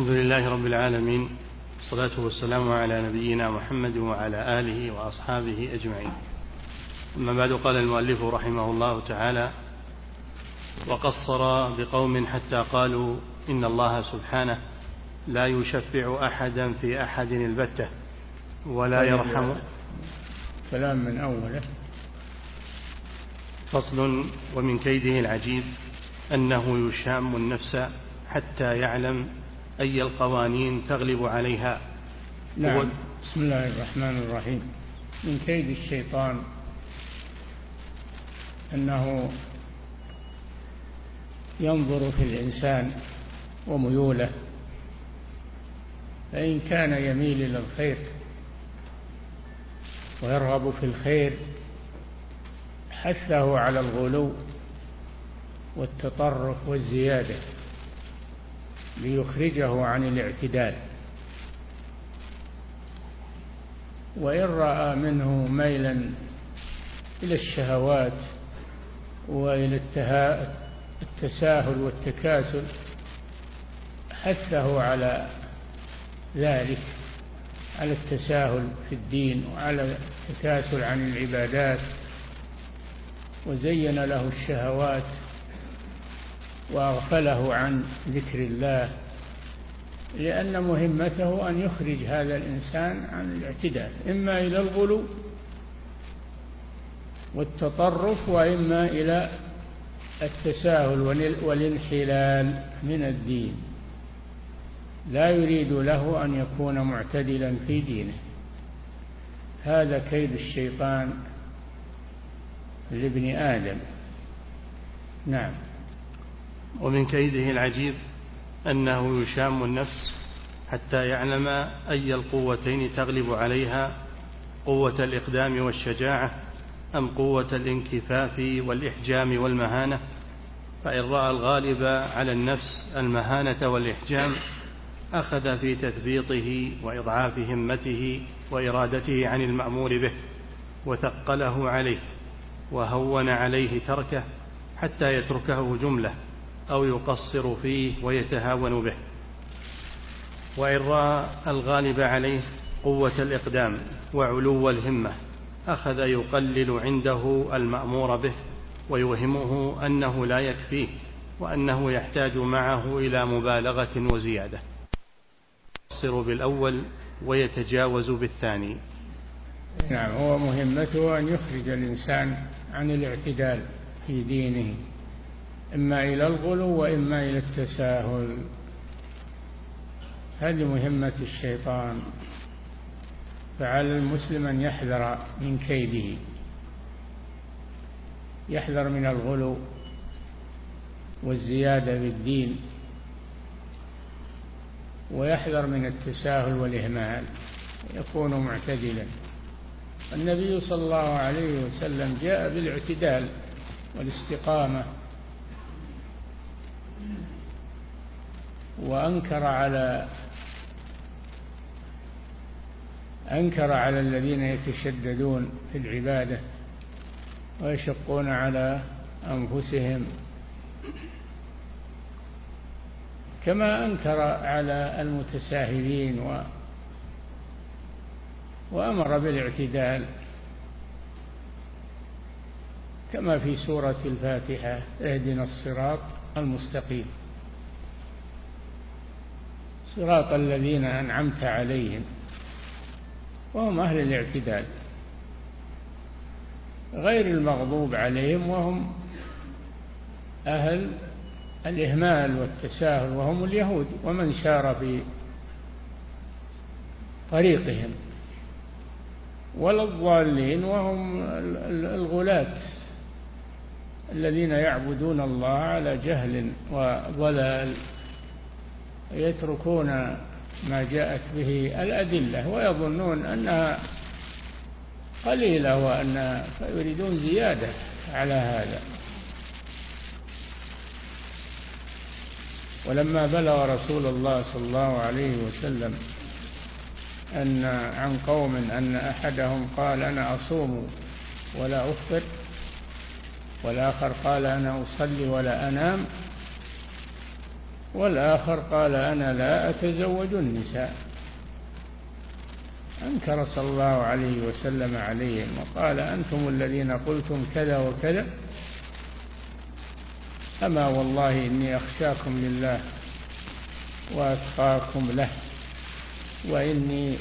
الحمد لله رب العالمين والصلاة والسلام على نبينا محمد وعلى آله وأصحابه أجمعين. أما بعد قال المؤلف رحمه الله تعالى وقصر بقوم حتى قالوا إن الله سبحانه لا يشفع أحدا في أحد البتة ولا طيب، يرحم. كلام من أوله. فصل ومن كيده العجيب أنه يشام النفس حتى يعلم أي القوانين تغلب عليها. نعم. بسم الله الرحمن الرحيم. من كيد الشيطان أنه ينظر في الإنسان وميوله فإن كان يميل إلى الخير ويرغب في الخير حثه على الغلو والتطرف والزيادة. ليخرجه عن الاعتدال. وإن رأى منه ميلا إلى الشهوات وإلى التساهل والتكاسل حثه على ذلك على التساهل في الدين وعلى التكاسل عن العبادات وزين له الشهوات وأغفله عن ذكر الله لأن مهمته أن يخرج هذا الإنسان عن الاعتدال إما إلى الغلو والتطرف وإما إلى التساهل والانحلال من الدين. لا يريد له أن يكون معتدلا في دينه. هذا كيد الشيطان لابن آدم. نعم. ومن كيده العجيب أنه يشام النفس حتى يعلم أي القوتين تغلب عليها قوة الإقدام والشجاعة أم قوة الانكفاف والإحجام والمهانة. فإن رأى الغالب على النفس المهانة والإحجام أخذ في تثبيطه وإضعاف همته وإرادته عن المأمور به وثقله عليه وهون عليه تركه حتى يتركه جملة. أو يقصر فيه ويتهاون به. وإن رأى الغالب عليه قوة الإقدام وعلو الهمة أخذ يقلل عنده المأمور به ويوهمه أنه لا يكفيه وأنه يحتاج معه إلى مبالغة وزيادة. يقصر بالأول ويتجاوز بالثاني. نعم هو مهمته أن يخرج الإنسان عن الاعتدال في دينه. إما إلى الغلو وإما إلى التساهل. هذه مهمة الشيطان. فعلى المسلم أن يحذر من كيده. يحذر من الغلو والزيادة بالدين ويحذر من التساهل والإهمال. يكون معتدلا. النبي صلى الله عليه وسلم جاء بالإعتدال والاستقامة. وأنكر على أنكر على الذين يتشددون في العبادة ويشقون على أنفسهم. كما أنكر على المتساهلين و وأمر بالاعتدال كما في سورة الفاتحة اهدنا الصراط المستقيم. صراط الذين أنعمت عليهم وهم أهل الاعتدال غير المغضوب عليهم وهم أهل الإهمال والتساهل وهم اليهود ومن سار في طريقهم ولا الضالين وهم الغلاة الذين يعبدون الله على جهل وضلال يتركون ما جاءت به الأدلة ويظنون أنها قليلة وأن يريدون زيادة على هذا. ولما بلغ رسول الله صلى الله عليه وسلم أن عن قوم أن أحدهم قال أنا أصوم ولا أفطر والآخر قال أنا أصلي ولا أنام والآخر قال أنا لا أتزوج النساء. أنكر صلى الله عليه وسلم عليهم وقال أنتم الذين قلتم كذا وكذا. أما والله إني أخشاكم لله وأتقاكم له وإني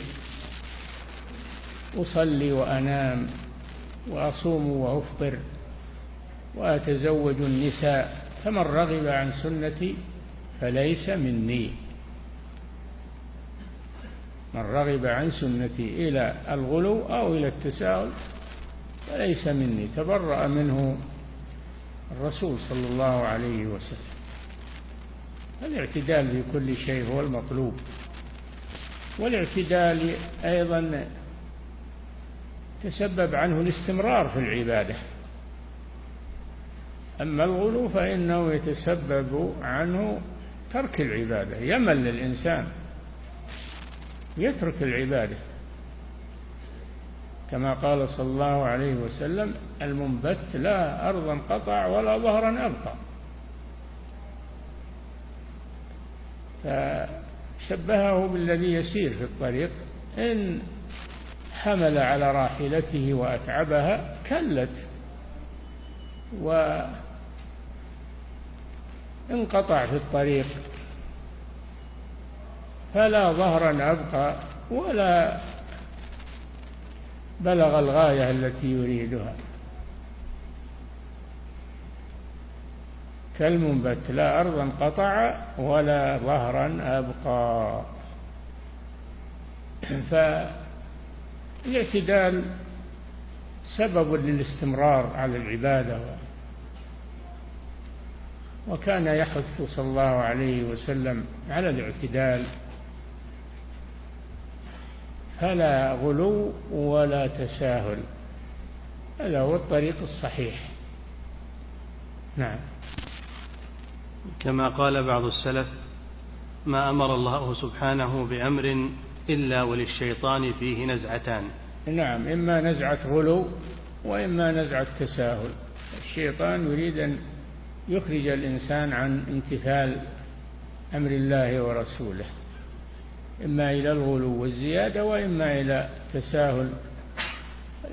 أصلي وأنام وأصوم وأفطر وأتزوج النساء. فمن رغب عن سنتي فليس مني. من رغب عن سنتي إلى الغلو أو إلى التساهل فليس مني. تبرأ منه الرسول صلى الله عليه وسلم. الاعتدال في كل شيء هو المطلوب. والاعتدال أيضا تسبب عنه الاستمرار في العبادة. أما الغلو فإنه يتسبب عنه ترك العبادة يمل الإنسان. يترك العبادة. كما قال صلى الله عليه وسلم المنبت لا أرضا قطع ولا ظهرا أبقى. فشبهه بالذي يسير في الطريق إن حمل على راحلته وأتعبها كلت. وانقطع في الطريق. فلا ظهرا أبقى ولا بلغ الغاية التي يريدها. كالمنبت لا أرضا قطع ولا ظهرا أبقى. فالإعتدال سبب للاستمرار على العبادة. وكان يحث صلى الله عليه وسلم على الاعتدال. فلا غلو ولا تساهل. هذا هو الطريق الصحيح. نعم. كما قال بعض السلف ما أمر الله سبحانه بأمر إلا وللشيطان فيه نزعتان. نعم إما نزعه غلو وإما نزعه تساهل. الشيطان يريد أن يخرج الإنسان عن امتثال أمر الله ورسوله إما إلى الغلو والزيادة وإما إلى التساهل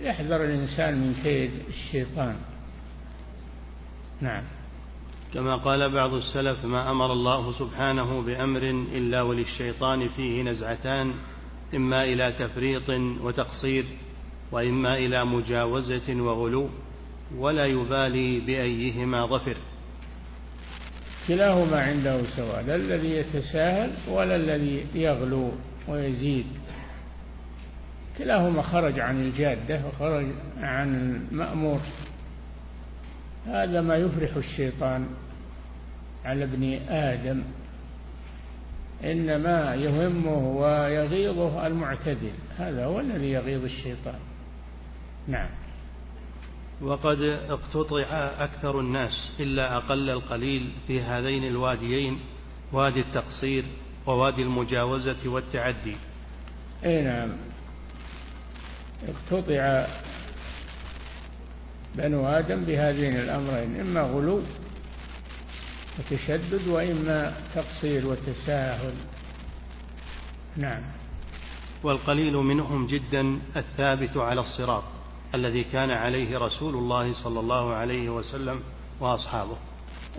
يحذر الإنسان من كيد الشيطان. نعم. كما قال بعض السلف ما أمر الله سبحانه بأمر إلا وللشيطان فيه نزعتان إما إلى تفريط وتقصير وإما إلى مجاوزة وغلو ولا يبالي بأيهما ظفر. كلاهما عنده سواء لا الذي يتساهل ولا الذي يغلو ويزيد. كلاهما خرج عن الجادة وخرج عن المأمور. هذا ما يفرح الشيطان على ابن آدم إنما يهمه ويغيظه المعتدل. هذا هو الذي يغيظ الشيطان. نعم. وقد اقتطع أكثر الناس إلا أقل القليل في هذين الواديين وادي التقصير ووادي المجاوزة والتعدي. أي نعم. اقتطع بنو آدم بهذين الأمرين إما غلو وتشدد وإما تقصير وتساهل. نعم. والقليل منهم جدا الثابت على الصراط. الذي كان عليه رسول الله صلى الله عليه وسلم وأصحابه.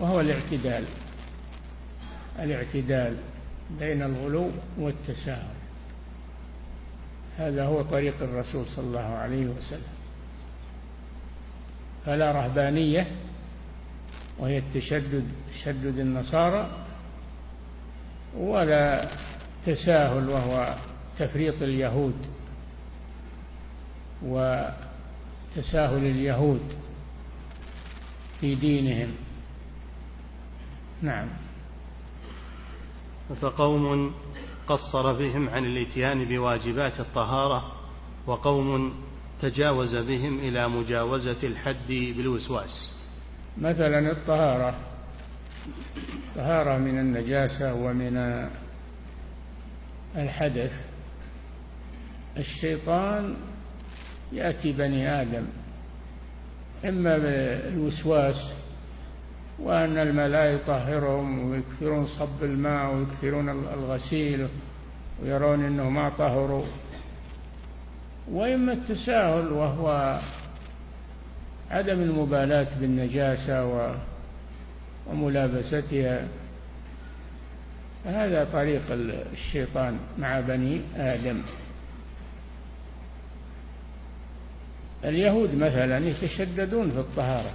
وهو الاعتدال. الاعتدال بين الغلو والتساهل. هذا هو طريق الرسول صلى الله عليه وسلم. فلا رهبانية وهي التشدد تشدد النصارى ولا تساهل وهو تفريط اليهود و تساهل اليهود في دينهم. نعم. فقوم قصر بهم عن الإتيان بواجبات الطهارة وقوم تجاوز بهم إلى مجاوزة الحد بالوسواس. مثلا الطهارة. طهارة من النجاسة ومن الحدث. الشيطان يأتي بني آدم إما بالوسواس وأن الماء لا يطهرهم ويكثرون صب الماء ويكثرون الغسيل ويرون أنه ما طهروا وإما التساهل وهو عدم المبالاة بالنجاسة وملابستها. هذا طريق الشيطان مع بني آدم. اليهود مثلا يتشددون في الطهارة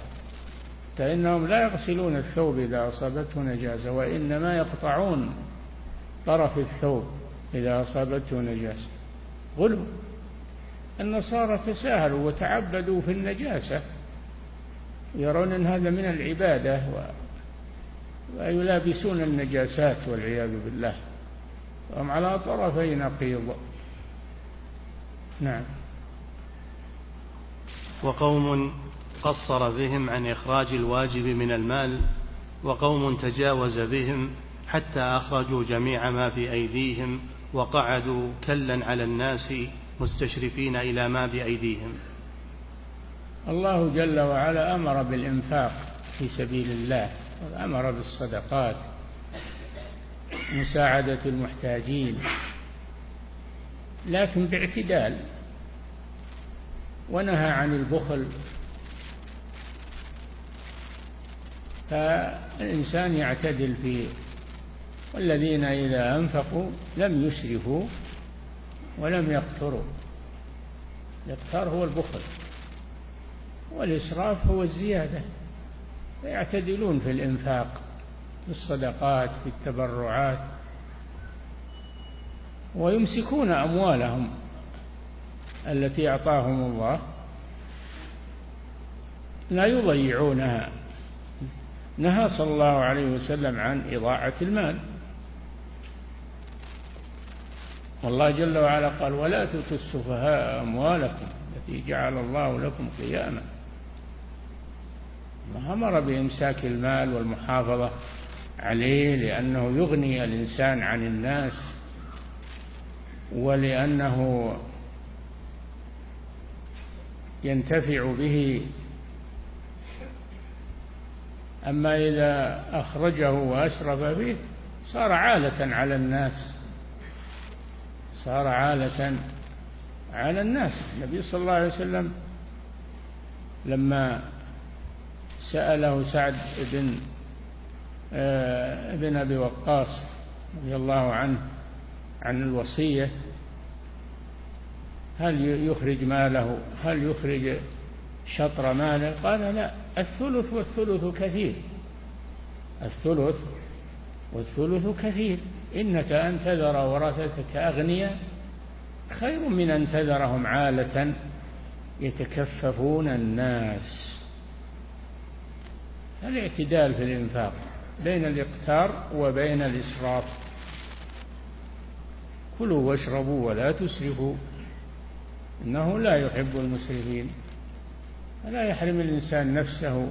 فإنهم لا يغسلون الثوب إذا أصابته نجاسة وإنما يقطعون طرف الثوب إذا أصابته نجاسة. غلو. النصارى تساهلوا وتعبدوا في النجاسة يرون أن هذا من العبادة ويلابسون النجاسات والعياذ بالله. وهم على طرفي نقيض. نعم. وقوم قصر بهم عن إخراج الواجب من المال وقوم تجاوز بهم حتى أخرجوا جميع ما في أيديهم وقعدوا كلا على الناس مستشرفين إلى ما بأيديهم. الله جل وعلا أمر بالإنفاق في سبيل الله وأمر بالصدقات مساعدة المحتاجين لكن باعتدال. ونهى عن البخل. فالإنسان يعتدل في والذين إذا أنفقوا لم يسرفوا ولم يقتروا. الإقتار هو البخل. والإسراف هو الزيادة. فيعتدلون في الإنفاق في الصدقات في التبرعات. ويمسكون أموالهم. التي أعطاهم الله لا يضيعونها. نهى صلى الله عليه وسلم عن إضاعة المال. والله جل وعلا قال ولا تؤتوا السفهاء أموالكم التي جعل الله لكم قياما. أمر بإمساك المال والمحافظة عليه لأنه يغني الإنسان عن الناس ولأنه ينتفع به. أما إذا أخرجه وأسرف فيه صار عالة على الناس صار عالة على الناس. النبي صلى الله عليه وسلم لما سأله سعد بن ابن أبي وقاص رضي الله عنه عن الوصية هل يخرج ماله؟ هل يخرج شطر ماله؟ قال لا الثلث والثلث كثير. الثلث والثلث كثير. إنك أن تذر ورثتك أغنياء خير من أن تذرهم عالة. يتكففون الناس. الاعتدال في الإنفاق بين الإقتار وبين الإسراف. كلوا واشربوا ولا تسرفوا. إنه لا يحب المسرفين فلا يحرم الإنسان نفسه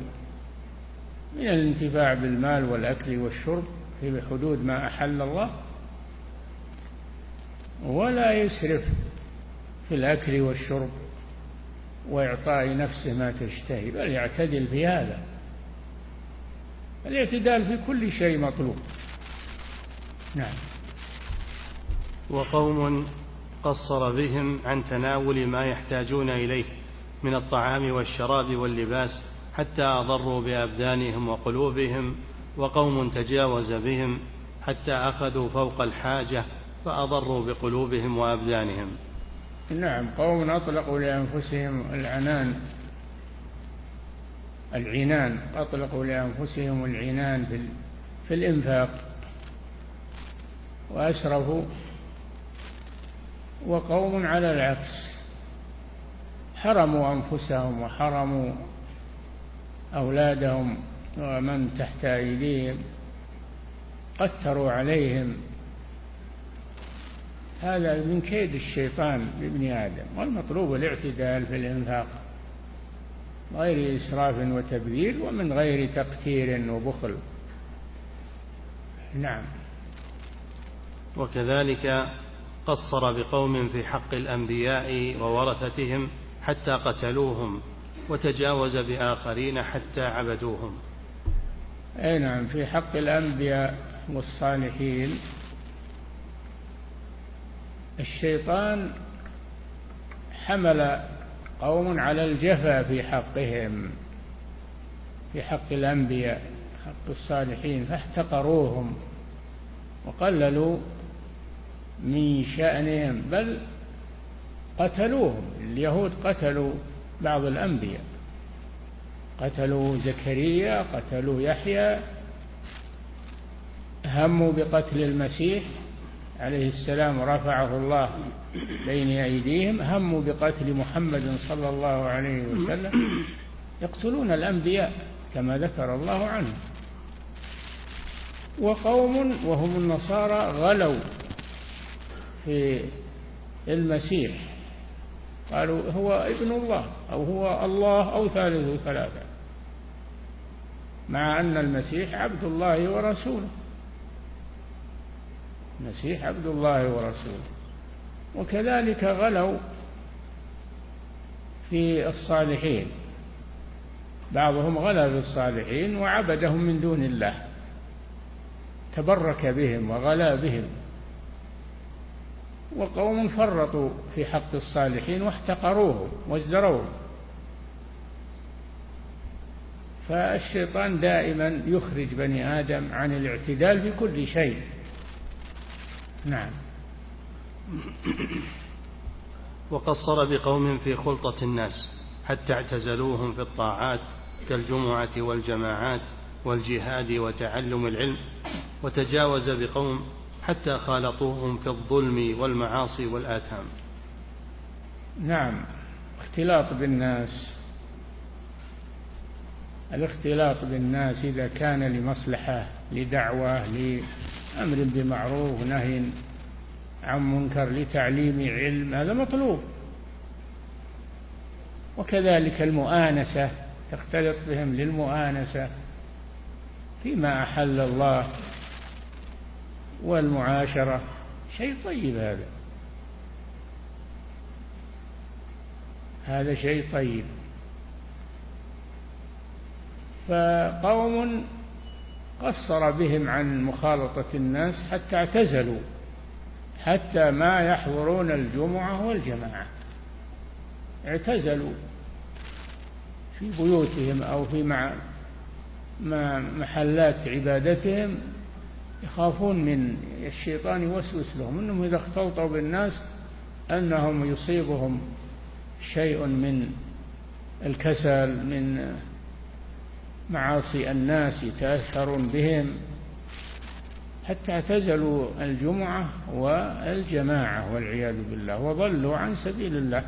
من الانتفاع بالمال والأكل والشرب في حدود ما أحل الله ولا يسرف في الأكل والشرب وإعطاء نفسه ما تشتهي بل يعتدل في هذا الاعتدال في كل شيء مطلوب. نعم. وقوم قصر بهم عن تناول ما يحتاجون إليه من الطعام والشراب واللباس حتى أضروا بأبدانهم وقلوبهم وقوم تجاوز بهم حتى أخذوا فوق الحاجة فأضروا بقلوبهم وأبدانهم. نعم قوم أطلقوا لأنفسهم العنان العنان أطلقوا لأنفسهم العنان في, الإنفاق وأسرفوا وقوم على العكس. حرموا أنفسهم وحرموا أولادهم ومن تحت أيديهم قتروا عليهم. هذا من كيد الشيطان بابن آدم والمطلوب الاعتدال في الإنفاق غير إسراف وتبذير ومن غير تقتير وبخل. نعم. وكذلك قصر بقوم في حق الأنبياء وورثتهم حتى قتلوهم وتجاوز بآخرين حتى عبدوهم. أي نعم في حق الأنبياء والصالحين. الشيطان حمل قوم على الجفا في حقهم في حق الأنبياء حق الصالحين فاحتقروهم وقللوا من شأنهم بل قتلوهم. اليهود قتلوا بعض الأنبياء. قتلوا زكريا قتلوا يحيى هموا بقتل المسيح عليه السلام رفعه الله بين أيديهم هموا بقتل محمد صلى الله عليه وسلم. يقتلون الأنبياء كما ذكر الله عنه وقوم وهم النصارى غلوا. في المسيح. قالوا هو ابن الله أو هو الله أو ثالث ثلاثة. مع أن المسيح عبد الله ورسوله. المسيح عبد الله ورسوله. وكذلك غلوا في الصالحين. بعضهم غلا بالصالحين وعبدهم من دون الله. تبرك بهم وغلا بهم. وقوم فرطوا في حق الصالحين واحتقروهم وازدروهم فالشيطان دائما يخرج بني آدم عن الاعتدال بكل شيء. نعم. وقصر بقوم في خلطة الناس حتى اعتزلوهم في الطاعات كالجمعة والجماعات والجهاد وتعلم العلم وتجاوز بقوم حتى خالطوهم في الظلم والمعاصي والآثام. نعم اختلاط بالناس الاختلاط بالناس إذا كان لمصلحة لدعوة لأمر بمعروف نهي عن منكر لتعليم علم هذا مطلوب. وكذلك المؤانسة تختلط بهم للمؤانسة. فيما أحل الله والمعاشرة. شيء طيب هذا. هذا شيء طيب. فقوم قصر بهم عن مخالطة الناس حتى اعتزلوا حتى ما يحضرون الجمعة والجماعة. اعتزلوا في بيوتهم أو في مع محلات عبادتهم يخافون من الشيطان يوسوس لهم إنهم إذا اختلطوا بالناس أنهم يصيبهم شيء من الكسل من معاصي الناس يتأثرون بهم. حتى اعتزلوا الجمعة والجماعة والعياذ بالله وضلوا عن سبيل الله.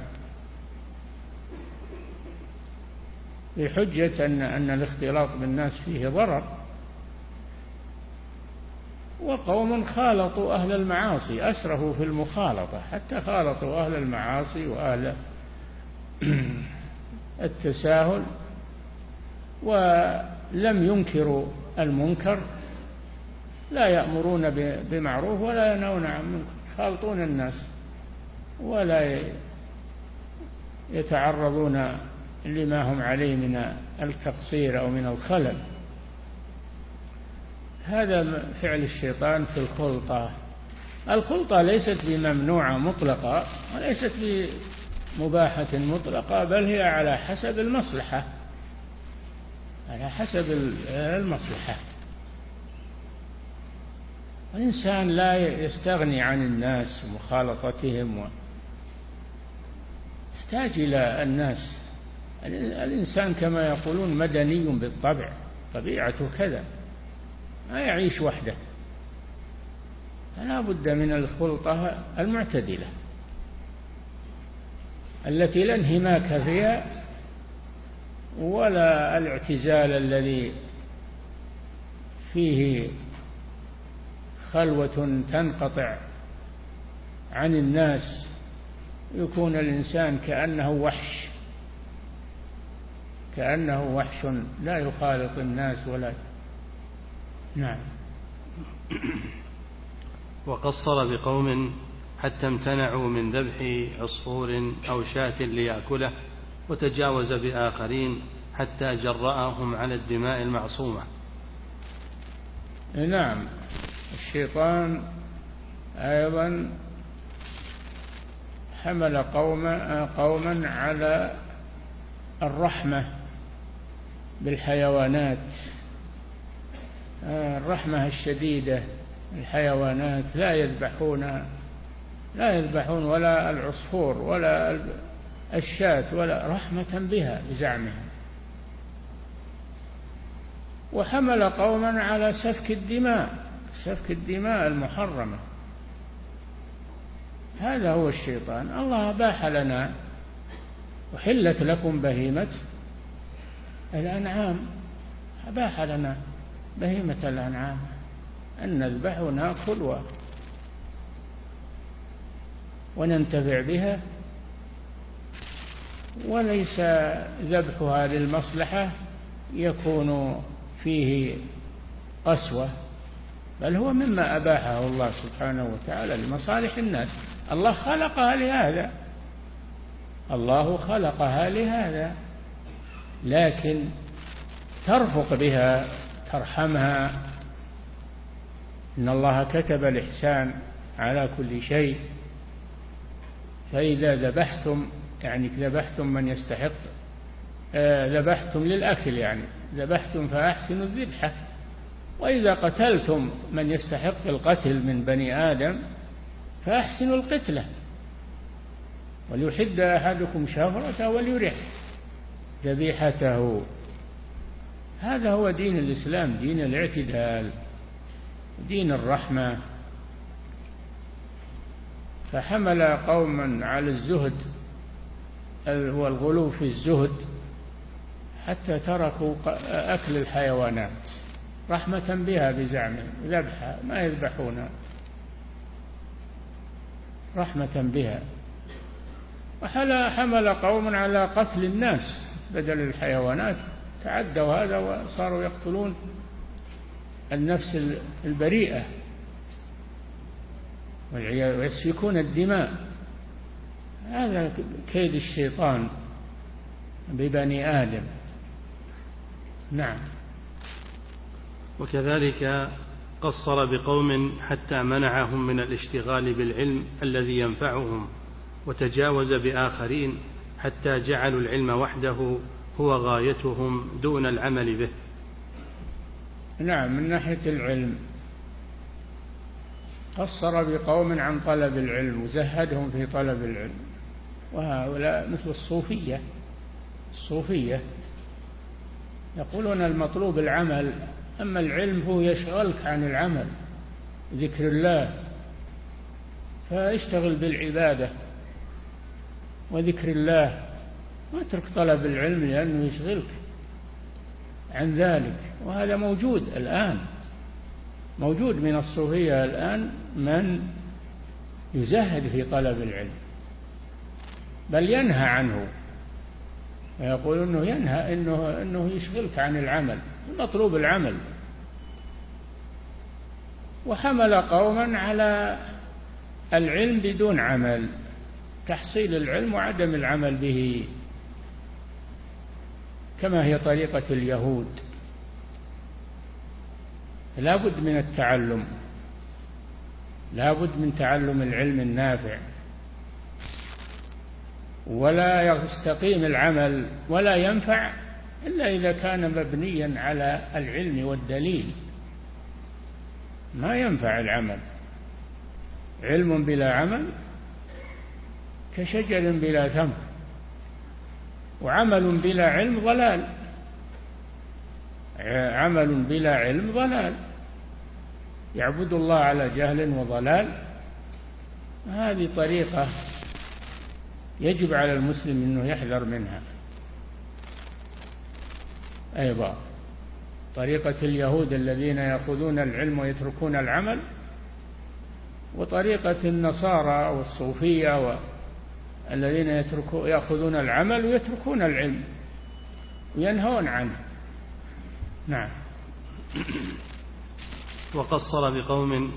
بحجة أن أن الاختلاط بالناس فيه ضرر. وقوم خالطوا أهل المعاصي أسرفوا في المخالطة حتى خالطوا أهل المعاصي وأهل التساهل ولم ينكروا المنكر لا يأمرون بمعروف ولا ينهون عن منكر يخالطون الناس ولا يتعرضون لما هم عليه من التقصير أو من الخلل. هذا فعل الشيطان في الخلطة. الخلطة ليست بممنوعة مطلقة وليست بمباحة مطلقة بل هي على حسب المصلحة على حسب المصلحة. الإنسان لا يستغني عن الناس ومخالطتهم و... يحتاج إلى الناس. الإنسان كما يقولون مدني بالطبع طبيعته كذا. ما يعيش وحده. فلا بد من الخلطة المعتدلة التي لا انهماك فيها ولا الاعتزال الذي فيه خلوة تنقطع عن الناس يكون الإنسان كأنه وحش. كأنه وحش لا يخالط الناس ولا نعم. وقصر بقوم حتى امتنعوا من ذبح عصفور أو شاة ليأكله وتجاوز بآخرين حتى جرأهم على الدماء المعصومة. نعم. الشيطان أيضا حمل قوما قوما على الرحمة بالحيوانات. الرحمة الشديدة الحيوانات لا يذبحون لا يذبحون ولا العصفور ولا الشاة ولا رحمة بها بزعمهم. وحمل قوما على سفك الدماء سفك الدماء المحرمة. هذا هو الشيطان. الله أباح لنا وحلت لكم بهيمة الأنعام. أباح لنا. بهيمة الأنعام. أن نذبح ونأكل وننتفع بها. وليس ذبحها للمصلحة يكون فيه قسوة بل هو مما أباحه الله سبحانه وتعالى لمصالح الناس. الله خلقها لهذا. الله خلقها لهذا. لكن ترفق بها. ترحمها إن الله كتب الإحسان على كل شيء. فإذا ذبحتم يعني ذبحتم من يستحق آه، ذبحتم للأكل يعني. ذبحتم فأحسنوا الذبحة. وإذا قتلتم من يستحق القتل من بني آدم فأحسنوا القتلة. وليحد أحدكم شفرته وليرح ذبيحته. هذا هو دين الإسلام دين الاعتدال دين الرحمة. فحمل قوما على الزهد والغلو في الزهد حتى تركوا أكل الحيوانات. رحمة بها بزعمهم ذبحها ما يذبحونها رحمة بها. وحمل قوم على قتل الناس بدل الحيوانات. تعدوا هذا وصاروا يقتلون النفس البريئة. ويسفكون الدماء. هذا كيد الشيطان ببني آدم. نعم. وكذلك قصر بقوم حتى منعهم من الاشتغال بالعلم الذي ينفعهم وتجاوز بآخرين حتى جعلوا العلم وحده هو غايتهم دون العمل به. نعم من ناحية العلم. قصر بقوم عن طلب العلم وزهدهم في طلب العلم. وهؤلاء مثل الصوفية. الصوفية يقولون المطلوب العمل أما العلم هو يشغلك عن العمل ذكر الله. فاشتغل بالعبادة وذكر الله. واترك طلب العلم لأنه يشغلك عن ذلك وهذا موجود الآن موجود من الصوفية الآن من يزهد في طلب العلم بل ينهى عنه ويقول إنه ينهى إنه إنه يشغلك عن العمل المطلوب العمل. وحمل قوما على العلم بدون عمل تحصيل العلم وعدم العمل به. كما هي طريقة اليهود. لا بد من التعلم. لا بد من تعلم العلم النافع. ولا يستقيم العمل ولا ينفع إلا إذا كان مبنيا على العلم والدليل. ما ينفع العمل. علم بلا عمل كشجر بلا ثمر. وعمل بلا علم ضلال. عمل بلا علم ضلال. يعبد الله على جهل وضلال. هذه طريقة يجب على المسلم أنه يحذر منها. أيضا طريقة اليهود الذين يأخذون العلم ويتركون العمل وطريقة النصارى والصوفية الذين يأخذون العمل ويتركون العلم. وينهون عنه. نعم. وقصر بقوم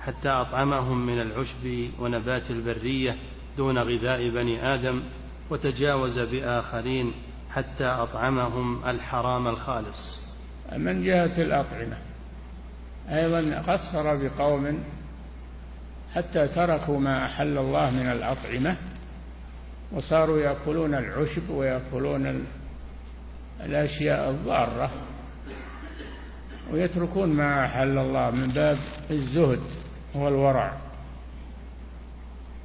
حتى أطعمهم من العشب ونبات البرية دون غذاء بني آدم وتجاوز بآخرين حتى أطعمهم الحرام الخالص. من جهة الأطعمة. أيضا قصر بقوم حتى تركوا ما أحل الله من الأطعمة وصاروا يأكلون العشب ويأكلون الأشياء الضارة ويتركون ما أحل الله من باب الزهد والورع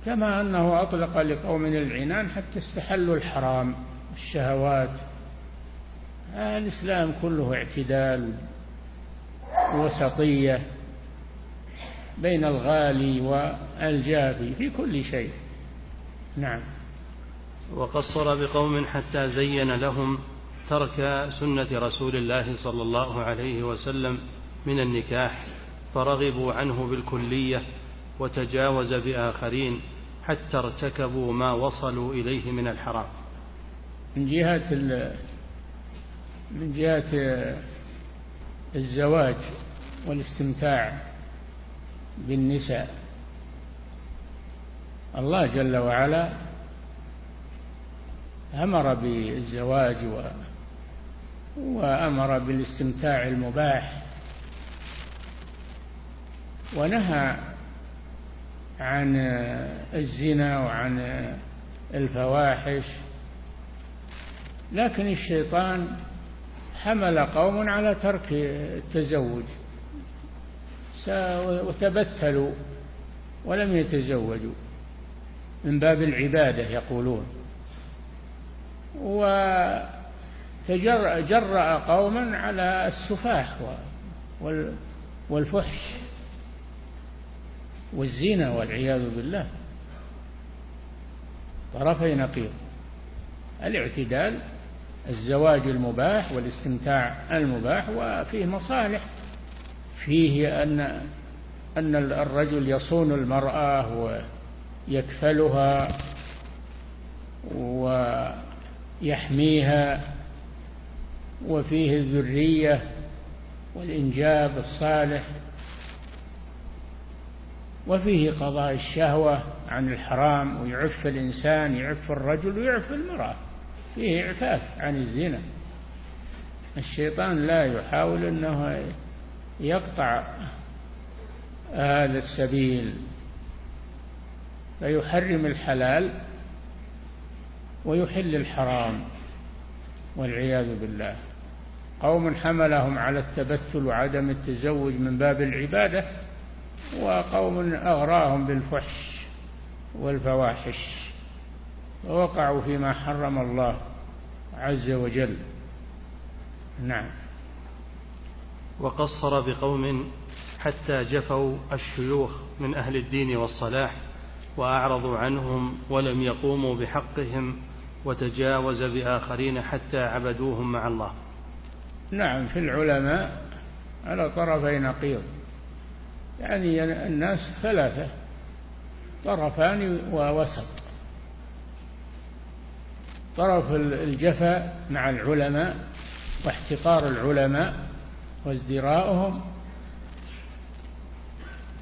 كما أنه أطلق لقوم العنان حتى استحلوا الحرام الشهوات. الإسلام كله اعتدال وسطية بين الغالي والجافي في كل شيء. نعم. وقصر بقوم حتى زين لهم ترك سنة رسول الله صلى الله عليه وسلم من النكاح فرغبوا عنه بالكلية وتجاوز بآخرين حتى ارتكبوا ما وصلوا إليه من الحرام. من جهة من جهة الزواج والاستمتاع بالنساء الله جل وعلا أمر بالزواج و وأمر بالاستمتاع المباح ونهى عن الزنا وعن الفواحش لكن الشيطان حمل قوم على ترك التزوج وتبتلوا ولم يتزوجوا من باب العبادة يقولون. وجرأ قوما على السفاح والفحش والزنا والعياذ بالله. طرفي نقيض. الاعتدال الزواج المباح والاستمتاع المباح وفيه مصالح. فيه أن أن الرجل يصون المرأة ويكفلها ويحميها وفيه الذرية والإنجاب الصالح وفيه قضاء الشهوة عن الحرام ويعف الإنسان يعف الرجل ويعف المرأة. فيه إعفاف عن الزنا. الشيطان لا يحاول أنه يقطع هذا السبيل فيحرم الحلال ويحل الحرام والعياذ بالله. قوم حملهم على التبتل وعدم التزوج من باب العبادة وقوم أغراهم بالفحش والفواحش. ووقعوا فيما حرم الله عز وجل. نعم. وقصر بقوم حتى جفوا الشيوخ من أهل الدين والصلاح وأعرضوا عنهم ولم يقوموا بحقهم وتجاوز بآخرين حتى عبدوهم مع الله. نعم في العلماء على طرفي نقيض. يعني الناس ثلاثة طرفان ووسط. طرف الجفا مع العلماء واحتقار العلماء وازدراؤهم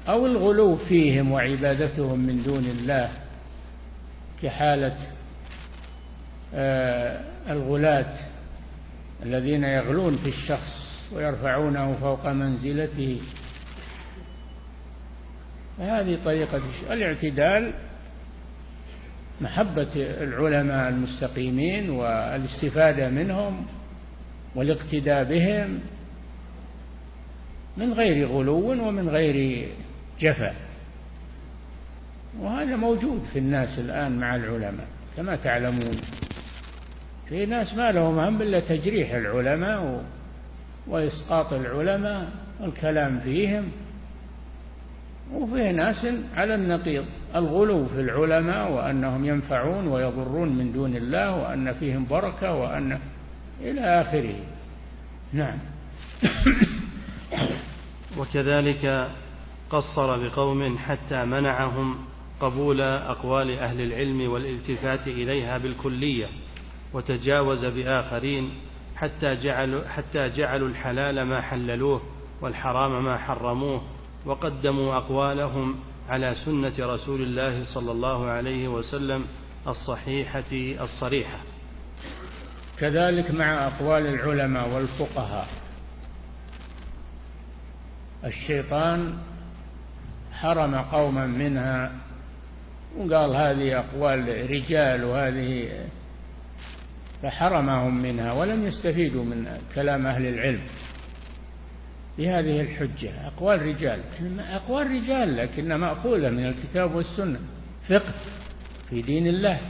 أو الغلو فيهم وعبادتهم من دون الله كحالة الغلاة الذين يغلون في الشخص ويرفعونه فوق منزلته. هذه طريقة الاعتدال محبة العلماء المستقيمين والاستفادة منهم والاقتداء بهم من غير غلو ومن غير جفا وهذا موجود في الناس الآن مع العلماء. كما تعلمون. في ناس ما لهم هم إلا تجريح العلماء وإسقاط العلماء والكلام فيهم. وفيه ناس على النقيض. الغلو في العلماء وأنهم ينفعون ويضرون من دون الله وأن فيهم بركة وأن إلى آخره. نعم. وكذلك قصر بقوم حتى منعهم قبول أقوال أهل العلم والالتفات إليها بالكلية وتجاوز بآخرين حتى جعلوا, حتى جعلوا الحلال ما حللوه والحرام ما حرموه وقدموا أقوالهم على سنة رسول الله صلى الله عليه وسلم الصحيحة الصريحة. كذلك مع أقوال العلماء والفقهاء. الشيطان حرم قوما منها وقال هذه أقوال رجال وهذه فحرمهم منها ولم يستفيدوا من كلام أهل العلم بهذه الحجة. أقوال رجال أقوال رجال لكنها مأخوذة من الكتاب والسنة. فقه في دين الله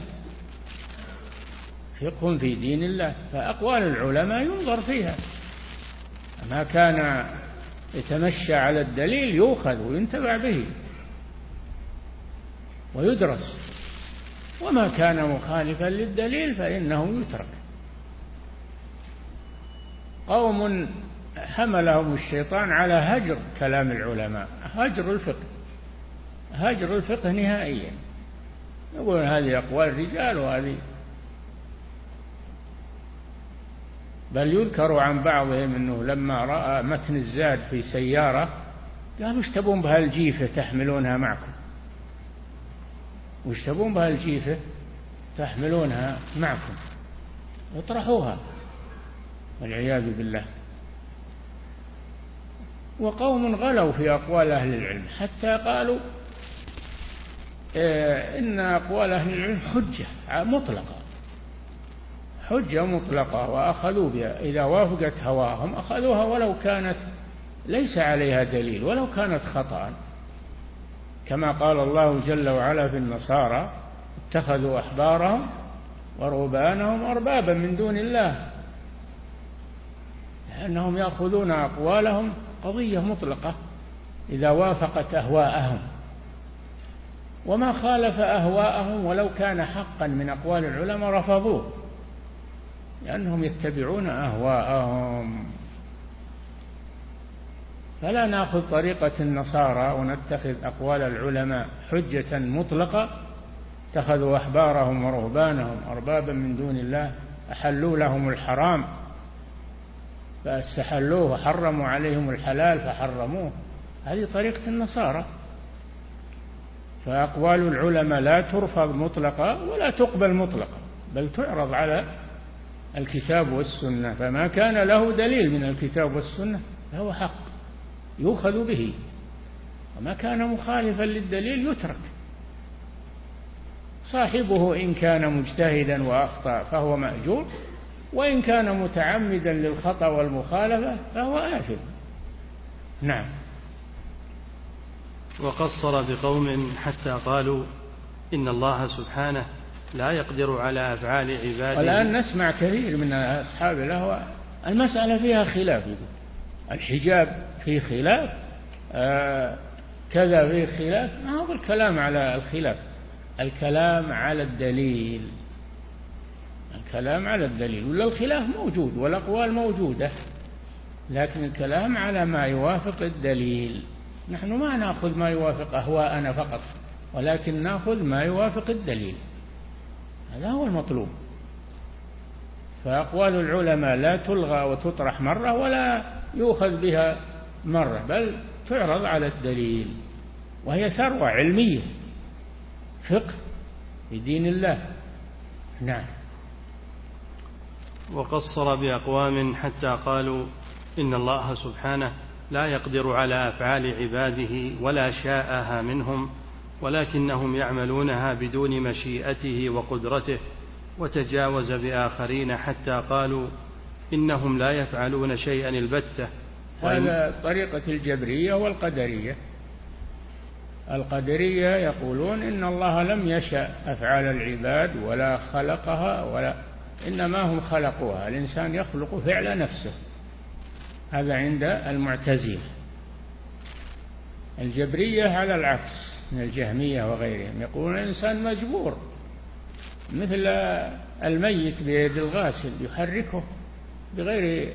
فقه في دين الله فأقوال العلماء ينظر فيها. ما كان يتمشى على الدليل يؤخذ وينتفع به. ويدرس. وما كان مخالفا للدليل فإنه يترك. قوم حملهم الشيطان على هجر كلام العلماء هجر الفقه. هجر الفقه نهائيا. يقول هذه أقوال رجال وهذه. بل يذكر عن بعضهم أنه لما رأى متن الزاد في سيارة قال وش تبون بهالجيفة تحملونها معكم؟ وش تبون بهالجيفة؟ تحملونها معكم. اطرحوها. والعياذ بالله. وقوم غلوا في أقوال أهل العلم. حتى قالوا آه، إن أقوال أهل العلم حجة مطلقة. حجة مطلقة وأخذوا بها. إذا وافقت هواهم أخذوها ولو كانت ليس عليها دليل ولو كانت خطأ. كما قال الله جل وعلا في النصارى اتخذوا أحبارهم ورهبانهم أربابا من دون الله لأنهم يأخذون أقوالهم قضية مطلقة إذا وافقت أهواءهم. وما خالف أهواءهم ولو كان حقا من أقوال العلماء رفضوه لأنهم يتبعون أهواءهم. فلا ناخذ طريقة النصارى ونتخذ أقوال العلماء حجة مطلقة اتخذوا أحبارهم ورهبانهم أربابا من دون الله أحلوا لهم الحرام. فاستحلوه وحرموا عليهم الحلال فحرموه. هذه طريقة النصارى. فأقوال العلماء لا ترفض مطلقة ولا تقبل مطلقة بل تعرض على الكتاب والسنة. فما كان له دليل من الكتاب والسنة فهو حق. يؤخذ به. وما كان مخالفا للدليل يترك. صاحبه إن كان مجتهدا وأخطأ فهو مأجور وإن كان متعمدا للخطأ والمخالفة فهو آثم. نعم. وقصر بقوم حتى قالوا إن الله سبحانه لا يقدر على أفعال عباده. والآن نسمع كثير من أصحاب الأهواء. المسألة فيها خلاف. الحجاب فيه خلاف آه كذا فيه خلاف. ما هو الكلام على الخلاف؟ الكلام على الدليل. الكلام على الدليل. ولا الخلاف موجود والأقوال موجودة لكن الكلام على ما يوافق الدليل. نحن ما نأخذ ما يوافق أهواءنا فقط ولكن نأخذ ما يوافق الدليل. هذا هو المطلوب. فأقوال العلماء لا تلغى وتطرح مرة ولا يؤخذ بها مرة بل تعرض على الدليل وهي ثروة علمية فقه في دين الله. نعم. وقصر بأقوام حتى قالوا إن الله سبحانه لا يقدر على أفعال عباده ولا شاءها منهم ولكنهم يعملونها بدون مشيئته وقدرته وتجاوز بآخرين حتى قالوا إنهم لا يفعلون شيئا البتة. هذا طريقة الجبرية والقدرية. القدرية يقولون إن الله لم يشأ أفعال العباد ولا خلقها ولا إنما هم خلقوها. الإنسان يخلق فعل نفسه. هذا عند المعتزلة. الجبرية على العكس من الجهمية وغيرهم. يقولون الإنسان مجبور مثل الميت بيد الغاسل يحركه بغير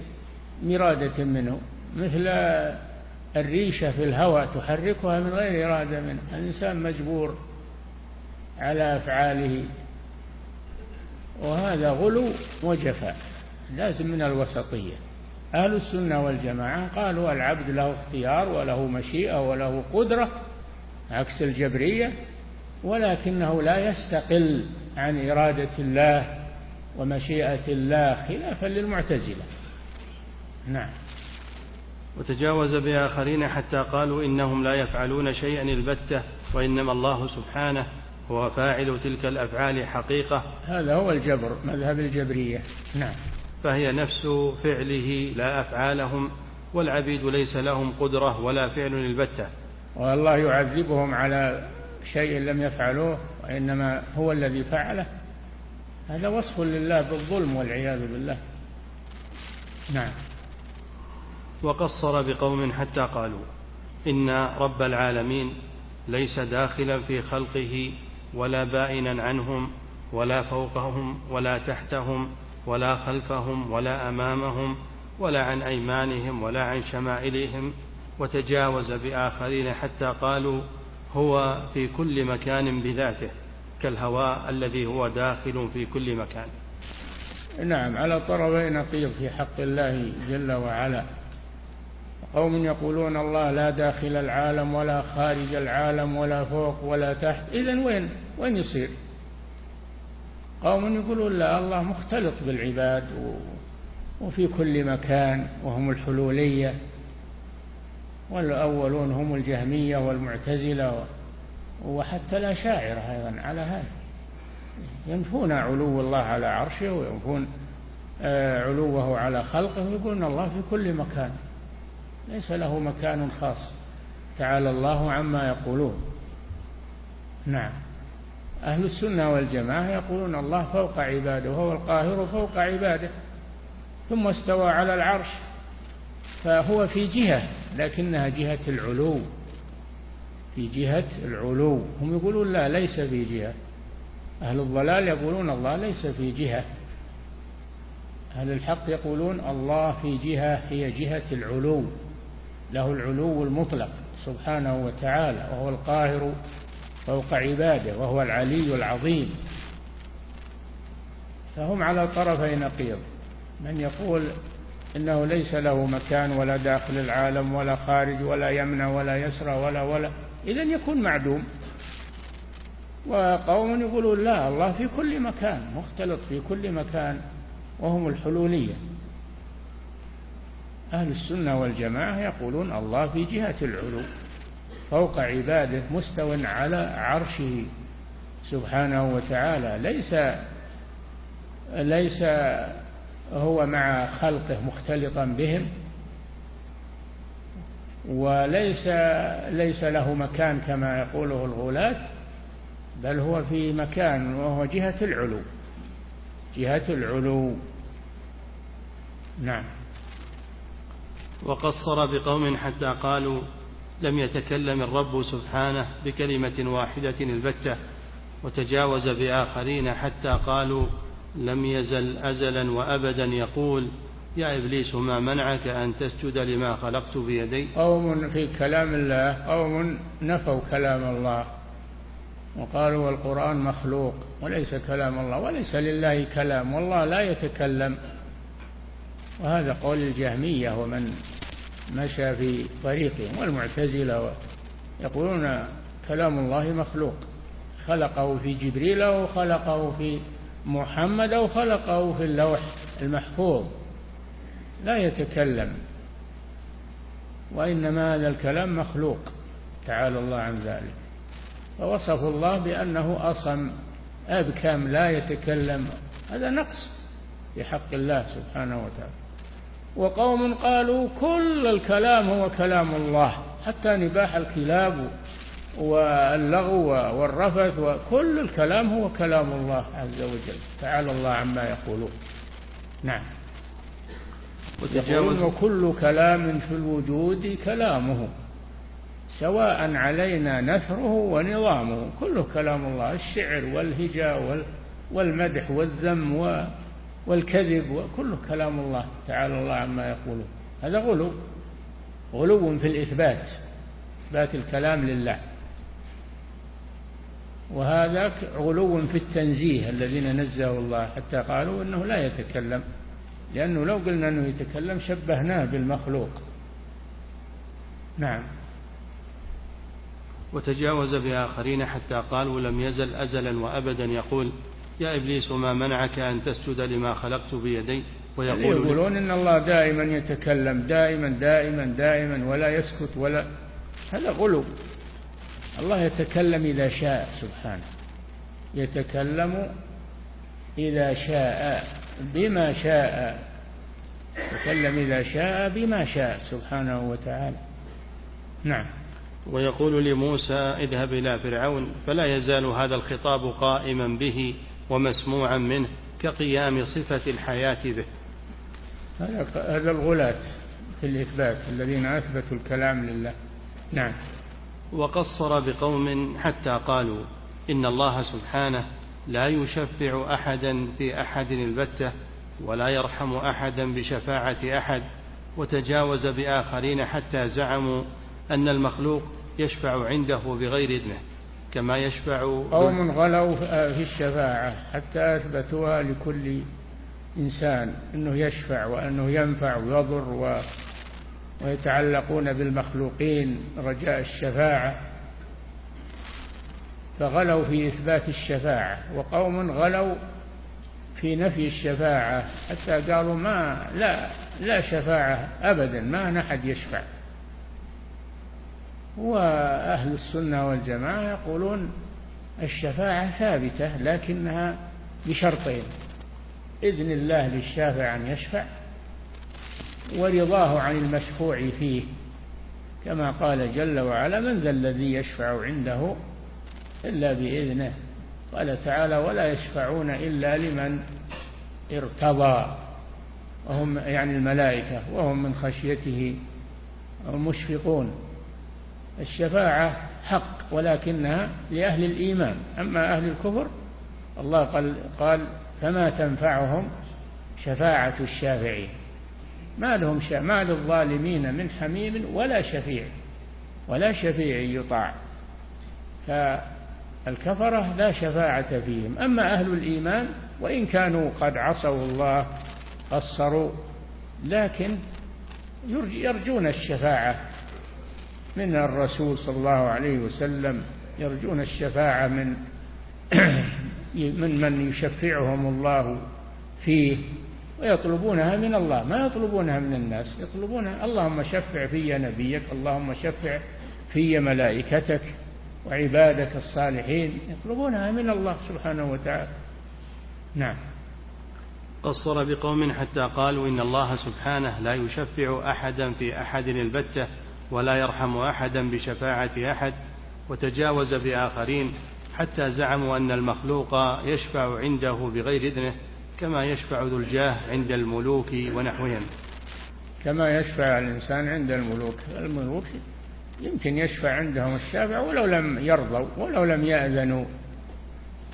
مرادة منه. مثل الريشة في الهواء تحركها من غير إرادة منه. الإنسان مجبور على أفعاله. وهذا غلو وجفاء لازم من الوسطية. أهل السنة والجماعة قالوا العبد له اختيار وله مشيئة وله قدرة عكس الجبرية ولكنه لا يستقل عن إرادة الله ومشيئة الله خلافا للمعتزلة. نعم. وتجاوز بآخرين حتى قالوا إنهم لا يفعلون شيئا البتة وإنما الله سبحانه هو فاعل تلك الأفعال حقيقة. هذا هو الجبر مذهب الجبرية. نعم. فهي نفس فعله لا أفعالهم والعبيد ليس لهم قدرة ولا فعل البتة والله يعذبهم على شيء لم يفعلوه وإنما هو الذي فعله. هذا وصف لله بالظلم والعياذ بالله. نعم. وقصر بقوم حتى قالوا إن رب العالمين ليس داخلا في خلقه ولا بائنا عنهم ولا فوقهم ولا تحتهم ولا خلفهم ولا أمامهم ولا عن أيمانهم ولا عن شمائلهم وتجاوز بآخرين حتى قالوا هو في كل مكان بذاته كالهواء الذي هو داخل في كل مكان. نعم على طرفي نقيض في حق الله جل وعلا. قوم يقولون الله لا داخل العالم ولا خارج العالم ولا فوق ولا تحت. إذا وين؟ وين يصير؟ قوم يقولون لا الله مختلط بالعباد وفي كل مكان وهم الحلولية والأولون هم الجهمية والمعتزلة وحتى الأشاعرة أيضا على هذا. ينفون علو الله على عرشه وينفون آه، علوه على خلقه ويقولون الله في كل مكان. ليس له مكان خاص. تعالى الله عما يقولون. نعم. أهل السنة والجماعة يقولون الله فوق عباده وهو القاهر فوق عباده ثم استوى على العرش فهو في جهة لكنها جهة العلو. في جهة العلو. هم يقولون لا ليس في جهة. أهل الضلال يقولون الله ليس في جهة. أهل الحق يقولون الله في جهة هي جهة العلو. له العلو المطلق سبحانه وتعالى وهو القاهر فوق عباده وهو العلي العظيم. فهم على طرفي نقيض. من يقول إنه ليس له مكان ولا داخل العالم ولا خارج ولا يمنع ولا يسرى ولا ولا اذا يكون معدوم. وقوم يقولون لا الله في كل مكان مختلط في كل مكان وهم الحلولية. أهل السنة والجماعة يقولون الله في جهة العلو فوق عباده مستو على عرشه سبحانه وتعالى. ليس ليس هو مع خلقه مختلطا بهم وليس ليس له مكان كما يقوله الغلاة بل هو في مكان وهو جهة العلو جهة العلو. نعم. وقصر بقوم حتى قالوا لم يتكلم الرب سبحانه بكلمة واحدة البتة وتجاوز بآخرين حتى قالوا لم يزل أزلا وأبدا يقول يا إبليس ما منعك أن تسجد لما خلقت بيدي؟ قوم في كلام الله قوم نفوا كلام الله وقالوا القرآن مخلوق وليس كلام الله وليس لله كلام والله لا يتكلم. وهذا قول الجهمية ومن مشى في طريقهم والمعتزلة يقولون كلام الله مخلوق. خلقه في جبريل أو خلقه في محمد أو خلقه في اللوح المحفوظ. لا يتكلم. وإنما هذا الكلام مخلوق. تعالى الله عن ذلك. فوصفوا الله بأنه أصم أبكم لا يتكلم. هذا نقص في حق الله سبحانه وتعالى. وقوم قالوا كل الكلام هو كلام الله حتى نباح الكلاب واللغو والرفث وكل الكلام هو كلام الله عز وجل تعالى الله عما يقولون. نعم. يقولون وكل كلام في الوجود كلامه سواء علينا نثره ونظامه كله كلام الله الشعر والهجاء والمدح والذم والكذب وكله كلام الله تعالى الله عما يقولون. هذا غلو غلو في الإثبات إثبات الكلام لله. وهذا غلو في التنزيه الذين نزهوا الله حتى قالوا إنه لا يتكلم. لأنه لو قلنا إنه يتكلم شبهناه بالمخلوق. نعم. وتجاوز بآخرين حتى قالوا لم يزل أزلا وأبدا يقول يا إبليس ما منعك أن تسجد لما خلقت بيدي؟ ويقول يقولون إن الله دائما يتكلم دائما دائما دائما ولا يسكت ولا هذا غلو. الله يتكلم إذا شاء سبحانه. يتكلم إذا شاء بما شاء. يتكلم إذا شاء بما شاء سبحانه وتعالى. نعم. ويقول لموسى اذهب إلى فرعون فلا يزال هذا الخطاب قائما به. ومسموعا منه كقيام صفة الحياة به. هذا الغلاة في الإثبات الذين أثبتوا الكلام لله. نعم. وقصر بقوم حتى قالوا إن الله سبحانه لا يشفع أحدا في أحد البتة ولا يرحم أحدا بشفاعة أحد وتجاوز بآخرين حتى زعموا أن المخلوق يشفع عنده بغير إذنه. كما يشفع قوم غلوا في الشفاعة حتى أثبتوها لكل إنسان أنه يشفع وأنه ينفع ويضر و ويتعلقون بالمخلوقين رجاء الشفاعة. فغلوا في إثبات الشفاعة وقوم غلوا في نفي الشفاعة حتى قالوا ما لا لا شفاعة أبدا ما نحد يشفع. وأهل السنة والجماعة يقولون الشفاعة ثابتة لكنها بشرطين. إذن الله للشافع أن يشفع ورضاه عن المشفوع فيه. كما قال جل وعلا من ذا الذي يشفع عنده إلا بإذنه. قال تعالى ولا يشفعون إلا لمن ارتضى. وهم يعني الملائكة وهم من خشيته مشفقون. الشفاعة حق ولكنها لأهل الإيمان. أما أهل الكفر الله قال, قال فما تنفعهم شفاعة الشافعين. ما لهم ما للظالمين من حميم ولا شفيع ولا شفيع يطاع. فالكفرة لا شفاعة فيهم. أما أهل الإيمان وإن كانوا قد عصوا الله قصروا لكن يرجون الشفاعة. من الرسول صلى الله عليه وسلم يرجون الشفاعة من من من يشفعهم الله فيه ويطلبونها من الله. ما يطلبونها من الناس؟ يطلبونها اللهم شفع في نبيك اللهم شفع في ملائكتك وعبادك الصالحين. يطلبونها من الله سبحانه وتعالى. نعم. قصر بقوم حتى قالوا إن الله سبحانه لا يشفع أحدا في أحد البتة. ولا يرحم أحدا بشفاعة أحد وتجاوز بآخرين حتى زعموا أن المخلوق يشفع عنده بغير إذنه كما يشفع ذو الجاه عند الملوك ونحوهم. كما يشفع الإنسان عند الملوك. الملوك يمكن يشفع عندهم الشافع ولو لم يرضوا ولو لم يأذنوا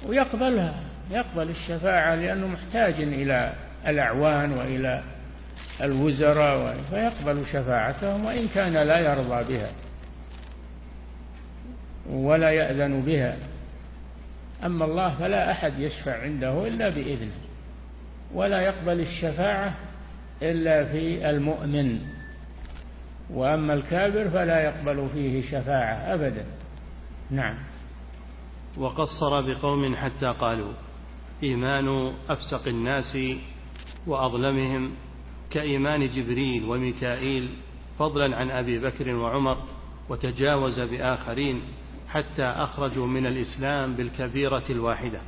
ويقبلها يقبل الشفاعة لأنه محتاج إلى الأعوان وإلى الوزراء فيقبل شفاعتهم وإن كان لا يرضى بها ولا يأذن بها. أما الله فلا أحد يشفع عنده إلا بإذنه ولا يقبل الشفاعة إلا في المؤمن وأما الكافر فلا يقبل فيه شفاعة أبدا. نعم. وقصر بقوم حتى قالوا إيمان أفسق الناس وأظلمهم. كإيمان جبريل وميكائيل فضلا عن أبي بكر وعمر وتجاوز بآخرين حتى أخرجوا من الإسلام بالكبيرة الواحدة.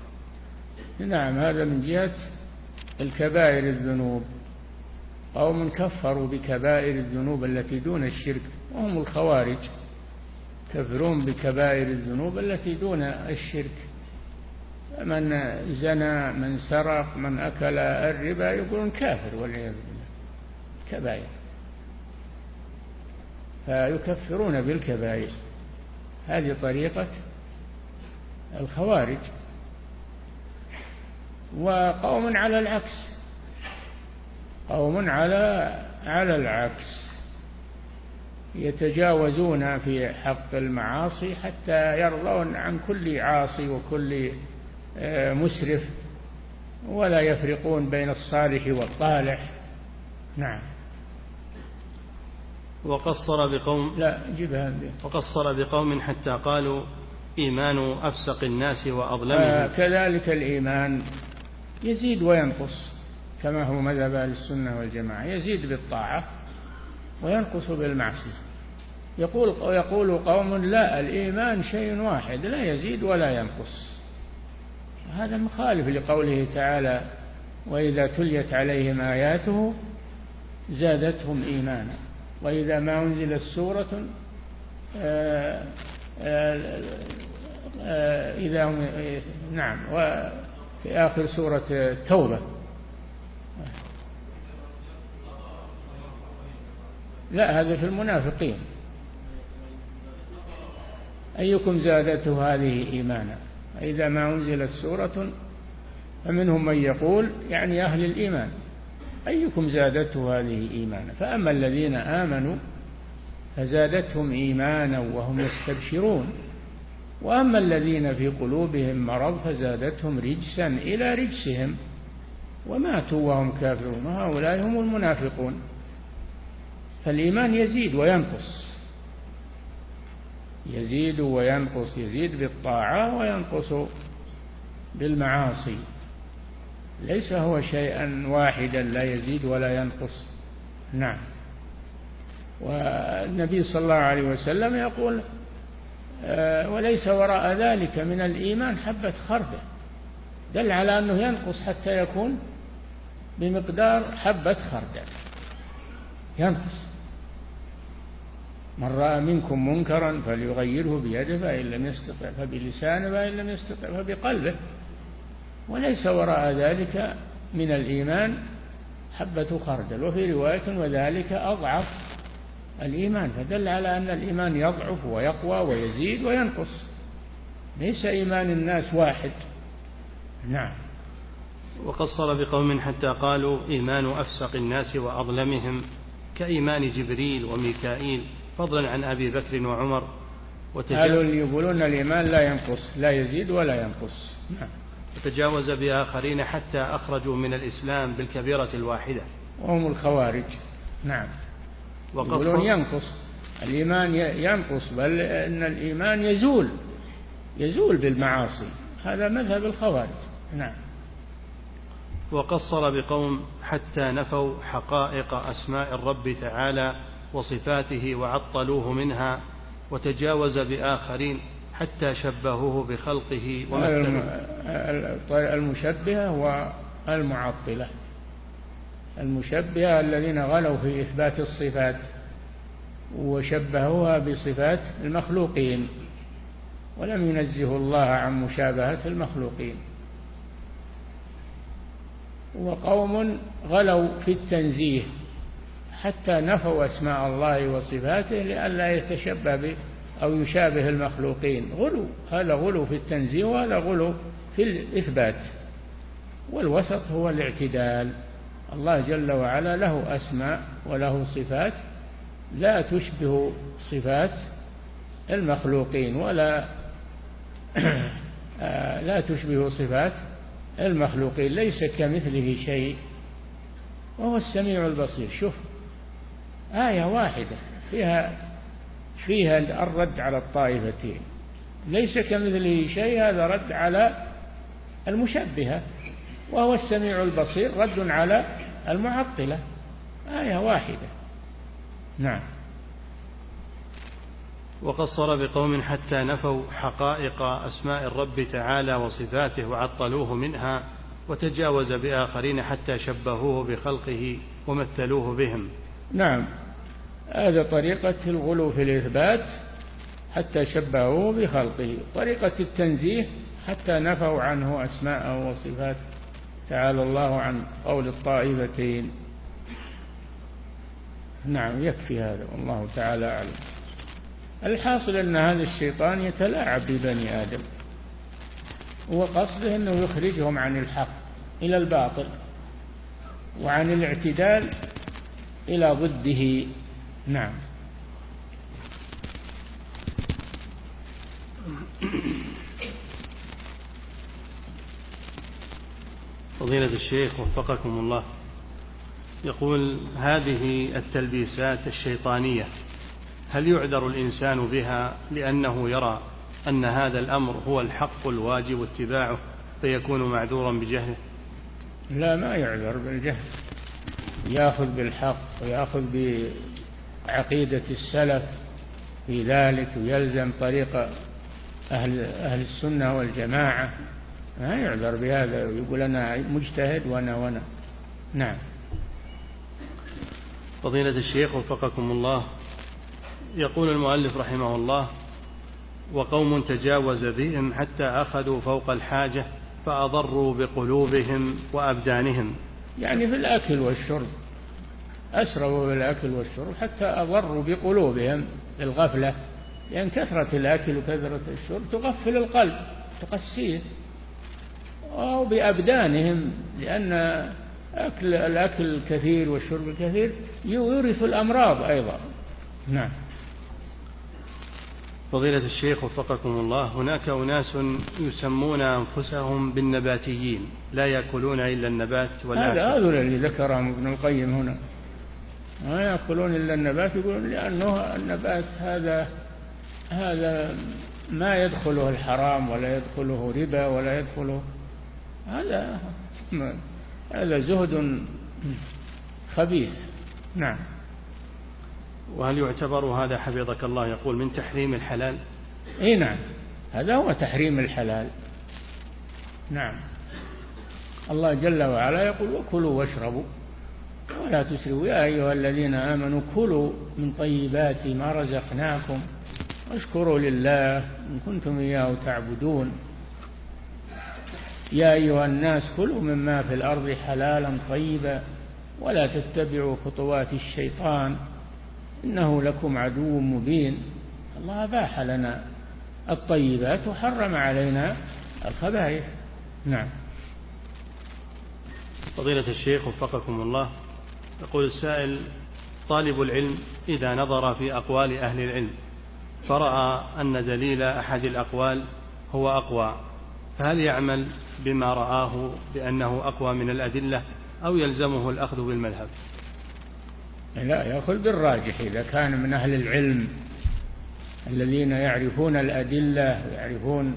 نعم هذا من جهة الكبائر الذنوب. قوم كفروا بكبائر الذنوب التي دون الشرك وهم الخوارج. كفرون بكبائر الذنوب التي دون الشرك. من زنى من سرق من أكل الربا يقولون كافر والعياذ بالله. كبائر فيكفرون بالكبائر. هذه طريقة الخوارج. وقوم على العكس. قوم على على العكس. يتجاوزون في حق المعاصي حتى يرضون عن كل عاصي وكل آه، مسرف. ولا يفرقون بين الصالح والطالح. نعم. وقصر بقوم لا جبها وقصر بقوم حتى قالوا إيمان أفسق الناس وأظلمهم. آه كذلك الإيمان يزيد وينقص كما هو مذهب أهل السنة والجماعة. يزيد بالطاعة وينقص بالمعصية. يقول يقول قوم لا الإيمان شيء واحد لا يزيد ولا ينقص. هذا مخالف لقوله تعالى وإذا تليت عليهم آياته زادتهم إيمانا. وإذا ما أنزلت سورة آه، آه، آه، إذا هم نعم وفي آخر سورة التوبة لا هذا في المنافقين. أيكم زادته هذه إيمانا؟ إذا ما أنزلت سورة فمنهم من يقول يعني أهل الإيمان. أيكم زادته هذه إيمانا؟ فأما الذين آمنوا فزادتهم إيمانا وهم يستبشرون. وأما الذين في قلوبهم مرض فزادتهم رجسا إلى رجسهم. وماتوا وهم كافرون وهؤلاء هم المنافقون. فالإيمان يزيد وينقص. يزيد وينقص يزيد بالطاعة وينقص بالمعاصي. ليس هو شيئا واحدا لا يزيد ولا ينقص. نعم. والنبي صلى الله عليه وسلم يقول آه، وليس وراء ذلك من الإيمان حبة خردل دل على أنه ينقص حتى يكون بمقدار حبة خردل ينقص. من رأى منكم منكرا فليغيره بيده فإن لم يستطع فبلسانه فإن لم يستطع فبقلبه. وليس وراء ذلك من الإيمان حبة خردل وفي رواية وذلك أضعف الإيمان فدل على أن الإيمان يضعف ويقوى ويزيد وينقص. ليس إيمان الناس واحد. نعم. وقصر بقوم حتى قالوا إيمان أفسق الناس وأظلمهم كإيمان جبريل وميكائيل فضلا عن أبي بكر وعمر. قالوا اللي يقولون الإيمان لا ينقص لا يزيد ولا ينقص. نعم. وتجاوز بآخرين حتى أخرجوا من الإسلام بالكبيرة الواحدة. وهم الخوارج. نعم. يقولون ينقص. الإيمان ينقص بل أن الإيمان يزول. يزول بالمعاصي. هذا مذهب الخوارج. نعم. وقصر بقوم حتى نفوا حقائق أسماء الرب تعالى وصفاته وعطلوه منها وتجاوز بآخرين حتى شبهوه بخلقه ومثلوه المشبهة والمعطلة المشبهة الذين غلوا في إثبات الصفات وشبهوها بصفات المخلوقين ولم ينزهوا الله عن مشابهة المخلوقين. وقوم غلوا في التنزيه حتى نفوا أسماء الله وصفاته لئلا يتشبه به. أو يشابه المخلوقين. غلو. هذا غلو في التنزيه وهذا غلو في الإثبات. والوسط هو الاعتدال. الله جل وعلا له أسماء وله صفات لا تشبه صفات المخلوقين ولا لا تشبه صفات المخلوقين. ليس كمثله شيء. وهو السميع البصير. شوف آية واحدة فيها فيها الرد على الطائفتين. ليس كمثله شيء هذا رد على المشبهة وهو السميع البصير رد على المعطلة آية واحدة. نعم. وقصر بقوم حتى نفوا حقائق أسماء الرب تعالى وصفاته وعطلوه منها وتجاوز بآخرين حتى شبهوه بخلقه ومثلوه بهم. نعم. هذا طريقة الغلو في الإثبات حتى شبهوه بخلقه طريقة التنزيه حتى نفوا عنه أسماءه وصفات تعالى الله عن قول الطائفتين. نعم يكفي هذا والله تعالى أعلم. الحاصل أن هذا الشيطان يتلاعب ببني آدم وقصده أنه يخرجهم عن الحق إلى الباطل وعن الاعتدال إلى ضده. نعم. فضيلة الشيخ وفقكم الله. يقول هذه التلبيسات الشيطانية هل يعذر الإنسان بها لأنه يرى أن هذا الأمر هو الحق الواجب اتباعه فيكون معذورا بجهله؟ لا ما يعذر بالجهل. يأخذ بالحق ويأخذ بعقيدة السلف في ذلك ويلزم طريق أهل أهل السنة والجماعة. ما يعذر بهذا ويقول أنا مجتهد وأنا وأنا. نعم. فضيلة الشيخ وفقكم الله. يقول المؤلف رحمه الله وقوم تجاوز بهم حتى أخذوا فوق الحاجة فأضروا بقلوبهم وأبدانهم. يعني في الأكل والشرب. أسروا بالأكل والشرب حتى أضروا بقلوبهم الغفلة لأن كثرة الأكل وكثرة الشرب تغفل القلب تقسيه أو بأبدانهم لأن أكل الأكل الكثير والشرب الكثير يورث الأمراض أيضا. نعم. فضيلة الشيخ وفقكم الله هناك أناس يسمون أنفسهم بالنباتيين لا يأكلون إلا النبات ولا هذا هذا اللي ذكرهم ابن القيم هنا. ما يأكلون إلا النبات يقولون لأنه النبات هذا هذا ما يدخله الحرام ولا يدخله ربا ولا يدخله هذا هذا زهد خبيث. نعم. وهل يعتبر هذا حفظك الله يقول من تحريم الحلال؟ إي نعم. هذا هو تحريم الحلال. نعم. الله جل وعلا يقول وكلوا واشربوا. ولا تسرفوا يا أيها الذين آمنوا كلوا من طيبات ما رزقناكم واشكروا لله إن كنتم إياه تعبدون. يا أيها الناس كلوا مما في الأرض حلالا طيبا ولا تتبعوا خطوات الشيطان إنه لكم عدو مبين. الله أباح لنا الطيبات وحرم علينا الخبائث. نعم. فضيلة الشيخ وفقكم الله. يقول السائل طالب العلم إذا نظر في أقوال أهل العلم فرأى أن دليل أحد الأقوال هو أقوى فهل يعمل بما رآه بأنه أقوى من الأدلة أو يلزمه الأخذ بالمذهب؟ لا يأخذ بالراجح. إذا كان من أهل العلم الذين يعرفون الأدلة ويعرفون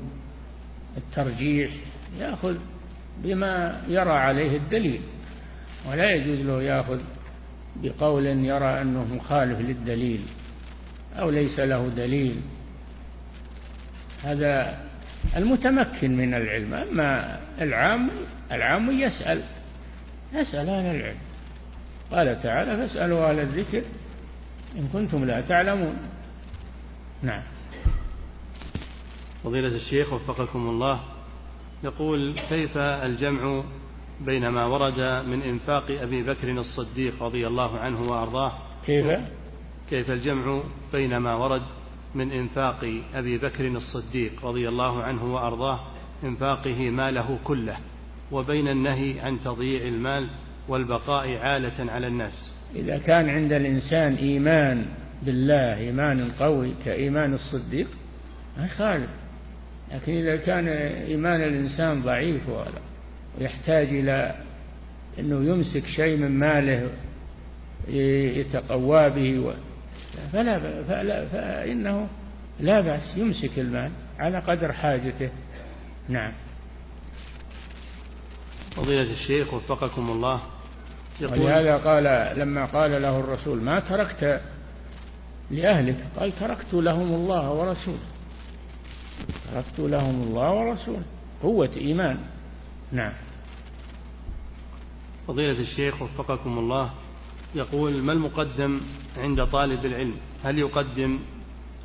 الترجيح يأخذ بما يرى عليه الدليل. ولا يجوز له يأخذ بقول يرى أنه مخالف للدليل أو ليس له دليل. هذا المتمكن من العلم. أما العام العام يسأل يسأل أهل العلم. قال تعالى فاسألوا أهل الذكر إن كنتم لا تعلمون. نعم. فضيلة الشيخ وفقكم الله يقول كيف الجمع بين ما ورد من إنفاق أبي بكر الصديق رضي الله عنه وأرضاه. كيف؟ كيف الجمع بين ما ورد من إنفاق أبي بكر الصديق رضي الله عنه وأرضاه إنفاقه ماله كله وبين النهي عن تضييع المال والبقاء عالة على الناس. إذا كان عند الإنسان إيمان بالله إيمان قوي كإيمان الصديق ما يخالف. لكن إذا كان إيمان الإنسان ضعيف ويحتاج إلى أنه يمسك شيء من ماله يتقوى به فلا, فلا فإنه لا بأس يمسك المال على قدر حاجته. نعم. فضيلة الشيخ وفقكم الله. يقول ولهذا قال لما قال له الرسول ما تركت لأهلك؟ قال تركت لهم الله ورسوله. تركت لهم الله ورسوله. قوة إيمان. نعم. فضيلة الشيخ وفقكم الله يقول ما المقدم عند طالب العلم؟ هل يقدم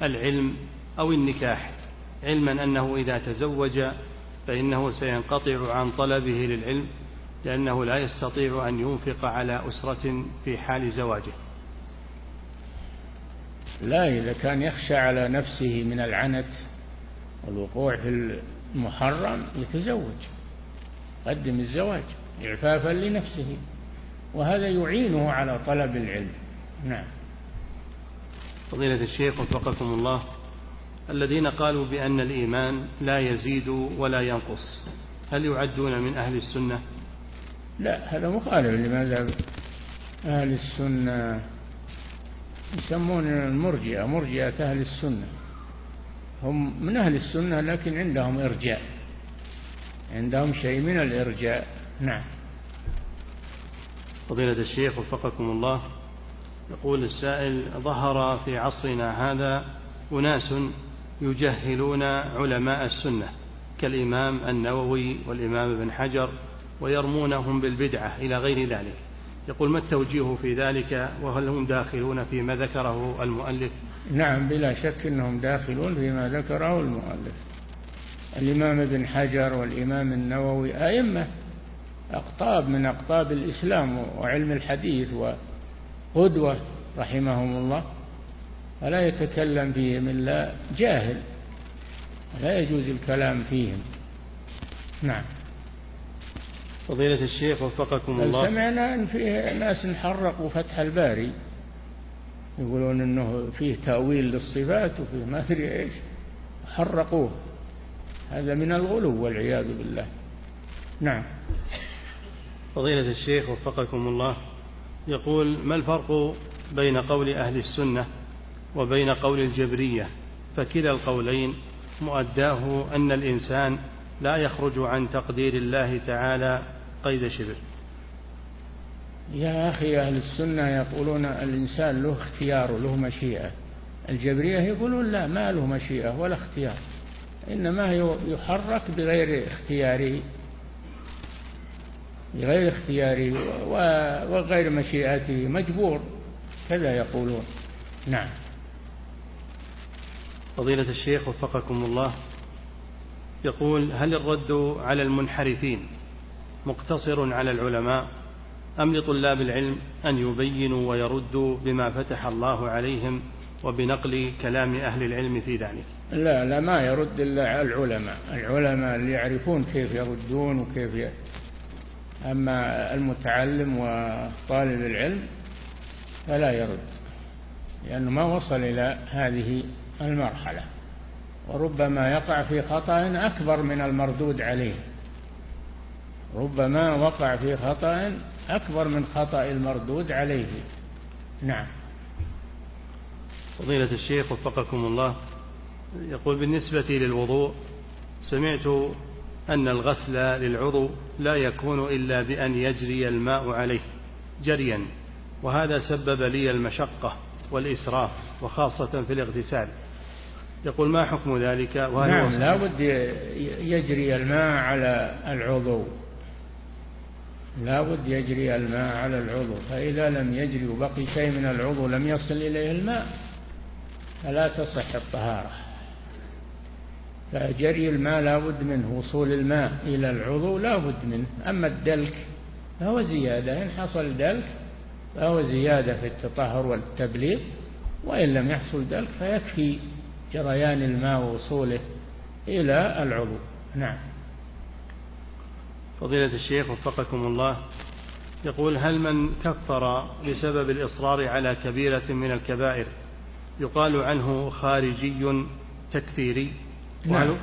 العلم أو النكاح؟ علما أنه إذا تزوج فإنه سينقطع عن طلبه للعلم لأنه لا يستطيع أن ينفق على أسرة في حال زواجه. لا إذا كان يخشى على نفسه من العنت والوقوع في المحرم يتزوج. قدم الزواج إعفافا لنفسه وهذا يعينه على طلب العلم. نعم. فضيلة الشيخ وفقكم الله الذين قالوا بأن الإيمان لا يزيد ولا ينقص هل يعدون من أهل السنة؟ لا هذا مخالف لماذا أهل السنة يسمون المرجئة؟ مرجئة أهل السنة. هم من أهل السنة لكن عندهم إرجاء. عندهم شيء من الإرجاء. نعم. فضيلة الشيخ وفقكم الله يقول السائل ظهر في عصرنا هذا أناس يجهلون علماء السنة كالإمام النووي والإمام ابن حجر ويرمونهم بالبدعة إلى غير ذلك. يقول ما التوجيه في ذلك؟ وهل هم داخلون فيما ذكره المؤلف؟ نعم بلا شك أنهم داخلون فيما ذكره المؤلف. الإمام ابن حجر والإمام النووي أئمة أقطاب من أقطاب الإسلام وعلم الحديث وقدوة رحمهم الله. فلا يتكلم فيهم إلا جاهل لا يجوز الكلام فيهم. نعم. فضيلة الشيخ وفقكم الله. سمعنا أن فيه ناس حرقوا فتح الباري يقولون أنه فيه تأويل للصفات وفيه ما أدري إيش حرقوه. هذا من الغلو والعياذ بالله. نعم. فضيلة الشيخ وفقكم الله يقول ما الفرق بين قول أهل السنة وبين قول الجبرية؟ فكلا القولين مؤداه أن الإنسان لا يخرج عن تقدير الله تعالى قيد شبر. يا أخي أهل السنة يقولون الإنسان له اختيار وله مشيئة. الجبرية يقولون لا ما له مشيئة ولا اختيار. إنما يحرك بغير اختياره بغير اختياره وغير مشيئته. مجبور كذا يقولون. نعم. فضيلة الشيخ وفقكم الله يقول هل الرد على المنحرفين مقتصر على العلماء؟ أم لطلاب العلم أن يبينوا ويردوا بما فتح الله عليهم وبنقل كلام أهل العلم في ذلك. لا لا ما يرد إلا العلماء. العلماء اللي يعرفون كيف يردون وكيف ي... أما المتعلم وطالب العلم فلا يرد لأنه ما وصل إلى هذه المرحلة. وربما يقع في خطأ أكبر من المردود عليه. ربما وقع في خطأ أكبر من خطأ المردود عليه. نعم. فضيلة الشيخ وفقكم الله يقول بالنسبة للوضوء سمعت أن الغسل للعضو لا يكون إلا بأن يجري الماء عليه جريا وهذا سبب لي المشقة والإسراف وخاصة في الاغتسال. يقول ما حكم ذلك؟ وهل نعم لا بد يجري الماء على العضو. لا بد يجري الماء على العضو فإذا لم يجري وبقي شيء من العضو لم يصل إليه الماء. فلا تصح الطهارة. فجري الماء لا بد منه وصول الماء إلى العضو لا بد منه. أما الدلك فهو زيادة إن حصل دلك فهو زيادة في التطهر والتبليغ وإن لم يحصل دلك فيكفي جريان الماء ووصوله إلى العضو. نعم. فضيلة الشيخ وفقكم الله يقول هل من كفر بسبب الإصرار على كبيرة من الكبائر يقال عنه خارجي تكفيري. نعم.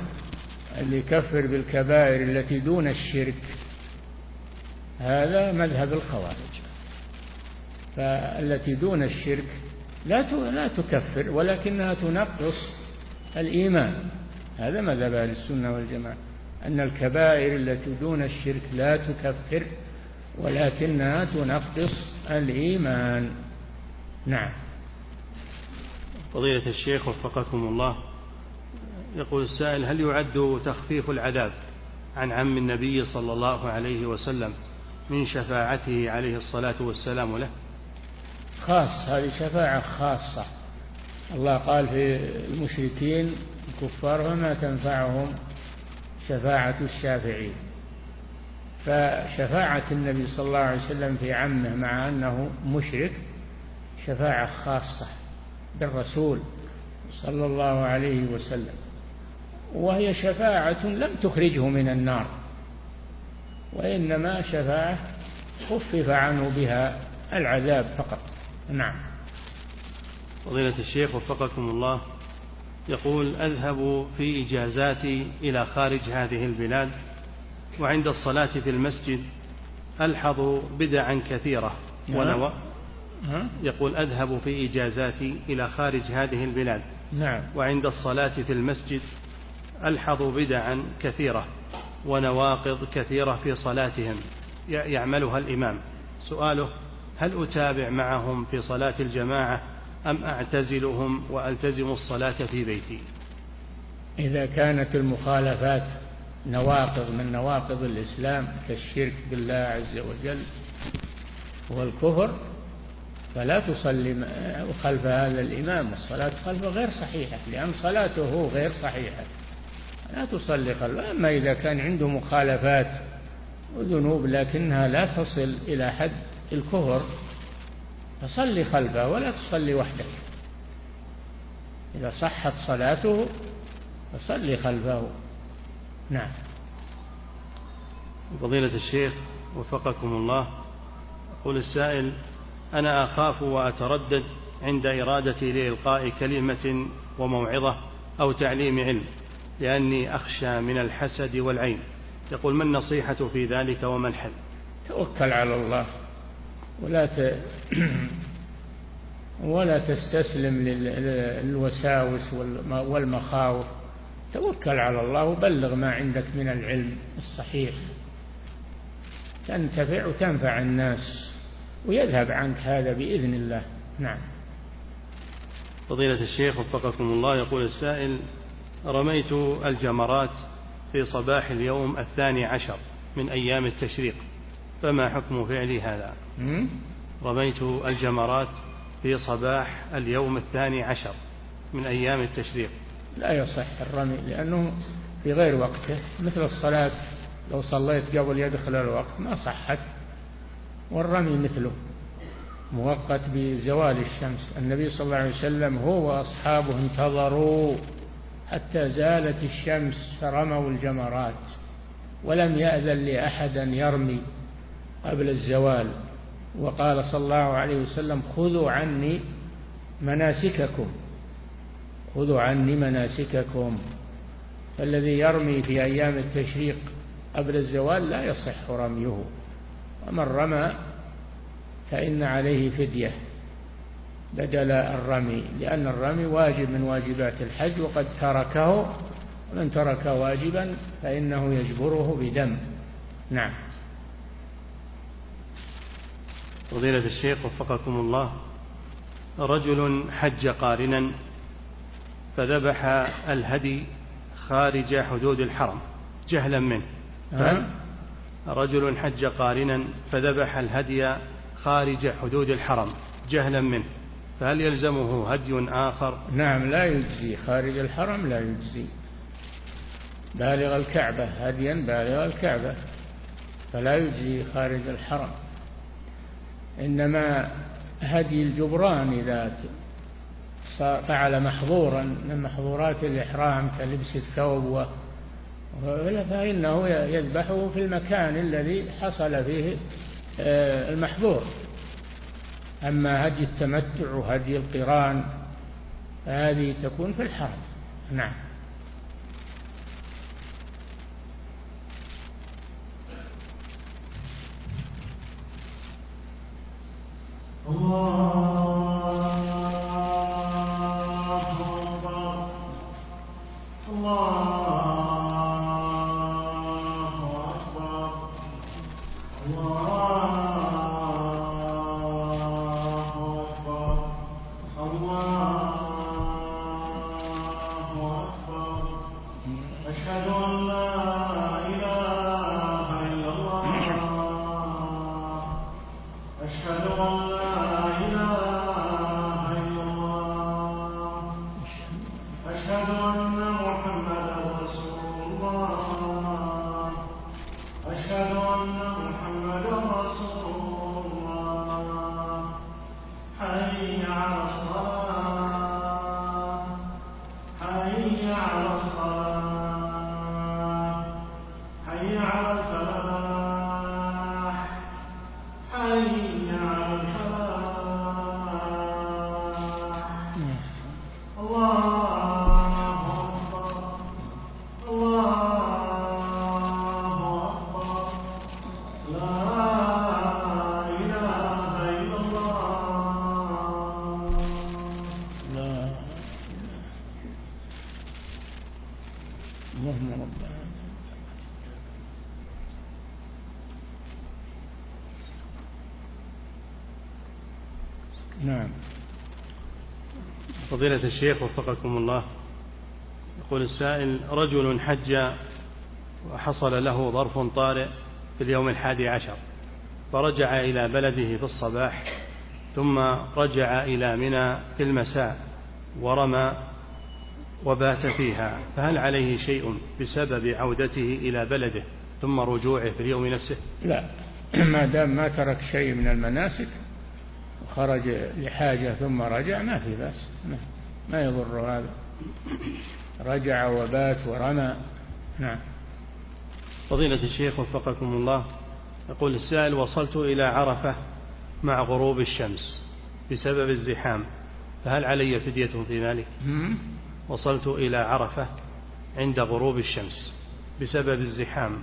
اللي يكفر بالكبائر التي دون الشرك هذا مذهب الخوارج. فالتي دون الشرك لا لا تكفر ولكنها تنقص الإيمان. هذا مذهب أهل السنة والجماعة. أن الكبائر التي دون الشرك لا تكفر ولكنها تنقص الإيمان. نعم. فضيلة الشيخ وفقكم الله. يقول السائل هل يعد تخفيف العذاب عن عم النبي صلى الله عليه وسلم من شفاعته عليه الصلاة والسلام له؟ خاص هذه شفاعة خاصة. الله قال في المشركين الكفار وما تنفعهم شفاعة الشافعين. فشفاعة النبي صلى الله عليه وسلم في عمه مع أنه مشرك شفاعة خاصة. بالرسول صلى الله عليه وسلم وهي شفاعة لم تخرجه من النار وإنما شفاعة خفف عنه بها العذاب فقط نعم فضيلة الشيخ وفقكم الله يقول أذهب في إجازاتي إلى خارج هذه البلاد وعند الصلاة في المسجد ألحظ بدعا كثيرة نعم. ونوى يقول أذهب في إجازاتي إلى خارج هذه البلاد. نعم. وعند الصلاة في المسجد ألحظ بدعا كثيرة ونواقض كثيرة في صلاتهم. يعملها الإمام. سؤاله هل أتابع معهم في صلاة الجماعة أم أعتزلهم وألتزم الصلاة في بيتي؟ إذا كانت المخالفات نواقض من نواقض الإسلام كالشرك بالله عز وجل والكفر فلا تصلي خلف هذا الإمام. الصلاة خلفه غير صحيحة لأن صلاته غير صحيحة. لا تصلي خلفه أما إذا كان عنده مخالفات وذنوب لكنها لا تصل إلى حد الكفر فصلي خلفه ولا تصلي وحدك. إذا صحت صلاته فصلي خلفه. نعم. فضيلة الشيخ وفقكم الله يقول السائل أنا أخاف وأتردد عند إرادتي لإلقاء كلمة وموعظة أو تعليم علم لأني أخشى من الحسد والعين. يقول ما النصيحة في ذلك وما الحل؟ توكل على الله ولا ت... ولا تستسلم للوساوس والمخاوف. توكل على الله وبلغ ما عندك من العلم الصحيح. تنتفع وتنفع الناس. ويذهب عنك هذا بإذن الله. نعم. فضيلة الشيخ وفقكم الله يقول السائل رميت الجمرات في صباح اليوم الثاني عشر من أيام التشريق فما حكم فعلي هذا؟ رميت الجمرات في صباح اليوم الثاني عشر من أيام التشريق. لا يصح الرمي لأنه في غير وقته مثل الصلاة لو صليت قبل يدخل الوقت ما صحت. والرمي مثله. مؤقت بزوال الشمس. النبي صلى الله عليه وسلم هو وأصحابه انتظروا حتى زالت الشمس فرموا الجمرات ولم يأذن لأحد أن يرمي قبل الزوال. وقال صلى الله عليه وسلم خذوا عني مناسككم. خذوا عني مناسككم. فالذي يرمي في أيام التشريق قبل الزوال لا يصح رميه. ومن رمى فإن عليه فدية بدل الرمي لأن الرمي واجب من واجبات الحج وقد تركه ومن ترك واجبا فإنه يجبره بدم نعم فضيلة الشيخ وفقكم الله رجل حج قارنا فذبح الهدي خارج حدود الحرم جهلا منه؟ رجل حج قارنا فذبح الهدي خارج حدود الحرم جهلا منه فهل يلزمه هدي آخر؟ نعم لا يجزي. خارج الحرم لا يجزي. بالغ الكعبة هديا بالغ الكعبة فلا يجزي خارج الحرم. إنما هدي الجبران إذا فعل محظورا من محظورات الإحرام كلبس الثوب فإنه يذبحه في المكان الذي حصل فيه آه، المحظور. أما هدي التمتع وهدي القران هذه تكون في الحرم. نعم. الله. أشهد أن لا فضيلة الشيخ وفقكم الله. يقول السائل رجل حج وحصل له ظرف طارئ في اليوم الحادي عشر فرجع إلى بلده في الصباح ثم رجع إلى منى في المساء ورمى وبات فيها فهل عليه شيء بسبب عودته إلى بلده ثم رجوعه في اليوم نفسه؟ لا ما دام ما ترك شيء من المناسك وخرج لحاجة ثم رجع ما في بأس. ما يضر هذا. رجع وبات ورمى. نعم. فضيلة الشيخ وفقكم الله يقول السائل وصلت إلى عرفة مع غروب الشمس بسبب الزحام فهل علي فدية في ذلك؟ وصلت إلى عرفة عند غروب الشمس بسبب الزحام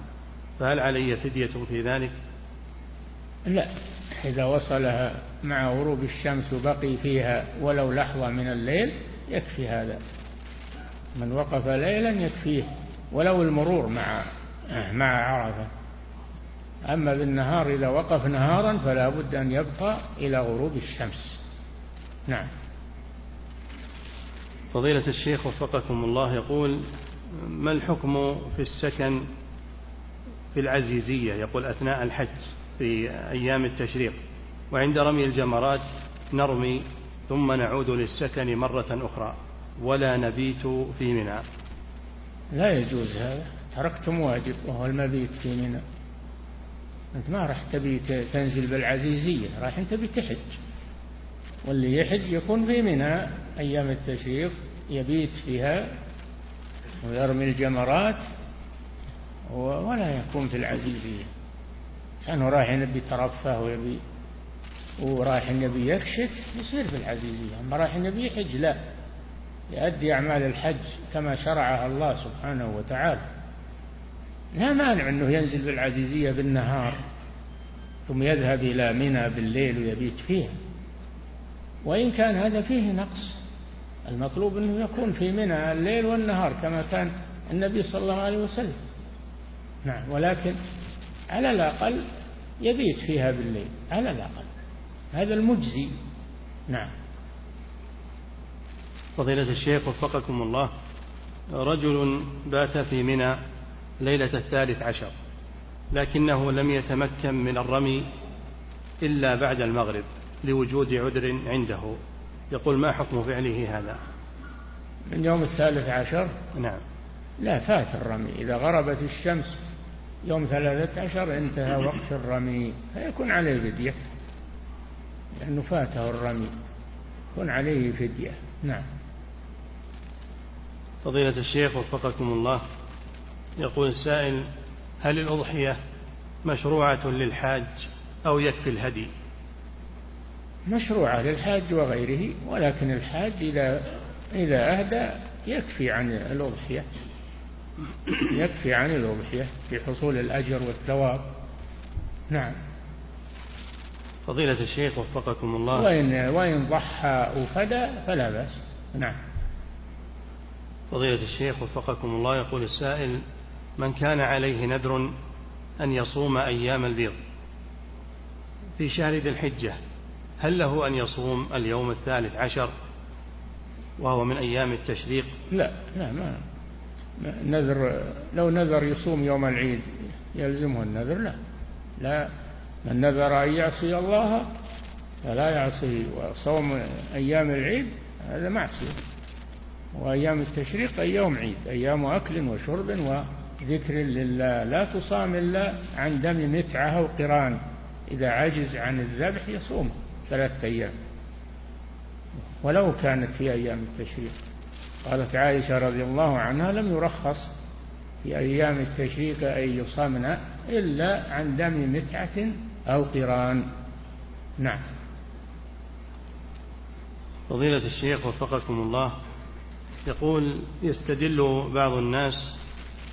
فهل علي فدية في ذلك؟ لا. إذا وصلها مع غروب الشمس وبقي فيها ولو لحظة من الليل يكفي هذا. من وقف ليلا يكفيه ولو المرور مع مع عرفة. أما بالنهار إذا وقف نهارا فلا بد أن يبقى إلى غروب الشمس. نعم. فضيلة الشيخ وفقكم الله يقول ما الحكم في السكن في العزيزية؟ يقول أثناء الحج. في أيام التشريق. وعند رمي الجمرات نرمي ثم نعود للسكن مرة أخرى. ولا نبيت في منى. لا يجوز هذا. تركتم واجب وهو المبيت في منى. أنت ما راح تبي تنزل بالعزيزية راح أنت بتحج. واللي يحج يكون في منى. أيام التشريق يبيت فيها ويرمي الجمرات ولا يكون في العزيزية. كانه رايح يبي يترفه ويبي ورايح النبي يكشف يصير في العزيزية. أما رايح النبي يحج لا. يؤدي أعمال الحج كما شرعها الله سبحانه وتعالى. لا مانع أنه ينزل بالعزيزية بالنهار ثم يذهب إلى منى بالليل ويبيت فيها. وإن كان هذا فيه نقص المطلوب أنه يكون في منى الليل والنهار كما كان النبي صلى الله عليه وسلم. نعم ولكن على الأقل يبيت فيها بالليل على الأقل. هذا المجزي. نعم. فضيلة الشيخ وفقكم الله رجل بات في منى ليلة الثالث عشر لكنه لم يتمكن من الرمي إلا بعد المغرب لوجود عذر عنده. يقول ما حكم فعله هذا؟ من يوم الثالث عشر؟ نعم. لا فات الرمي. إذا غربت الشمس يوم ثلاثة عشر انتهى وقت الرمي فيكون عليه فدية. لأنه فاته الرمي يكون عليه فدية. نعم. فضيلة الشيخ وفقكم الله. يقول السائل هل الأضحية مشروعة للحاج أو يكفي الهدي؟ مشروعة للحاج وغيره ولكن الحاج إذا إذا أهدى يكفي عن الأضحية. يكفي عن الأضحية في حصول الأجر والثواب. نعم. فضيلة الشيخ وفقكم الله. وإن وإن ضحى وفدى فلا بأس. نعم. فضيلة الشيخ وفقكم الله. يقول السائل من كان عليه نذر أن يصوم أيام البيض في شهر ذي الحجة هل له أن يصوم اليوم الثالث عشر وهو من أيام التشريق؟ لا لا ما نذر لو نذر يصوم يوم العيد يلزمه النذر؟ لا. لا. من نذر أن يعصي الله فلا يعصيه وصوم أيام العيد هذا معصية. وأيام التشريق أيام عيد أيام أكل وشرب وذكر لله. لا تصام إلا عن دم متعة أو قران. إذا عجز عن الذبح يصوم ثلاثة أيام. ولو كانت في أيام التشريق. قالت عائشة رضي الله عنها لم يرخص في أيام التشريق أن يصامن إلا عن دم متعة أو قران. نعم. فضيلة الشيخ وفقكم الله يقول يستدل بعض الناس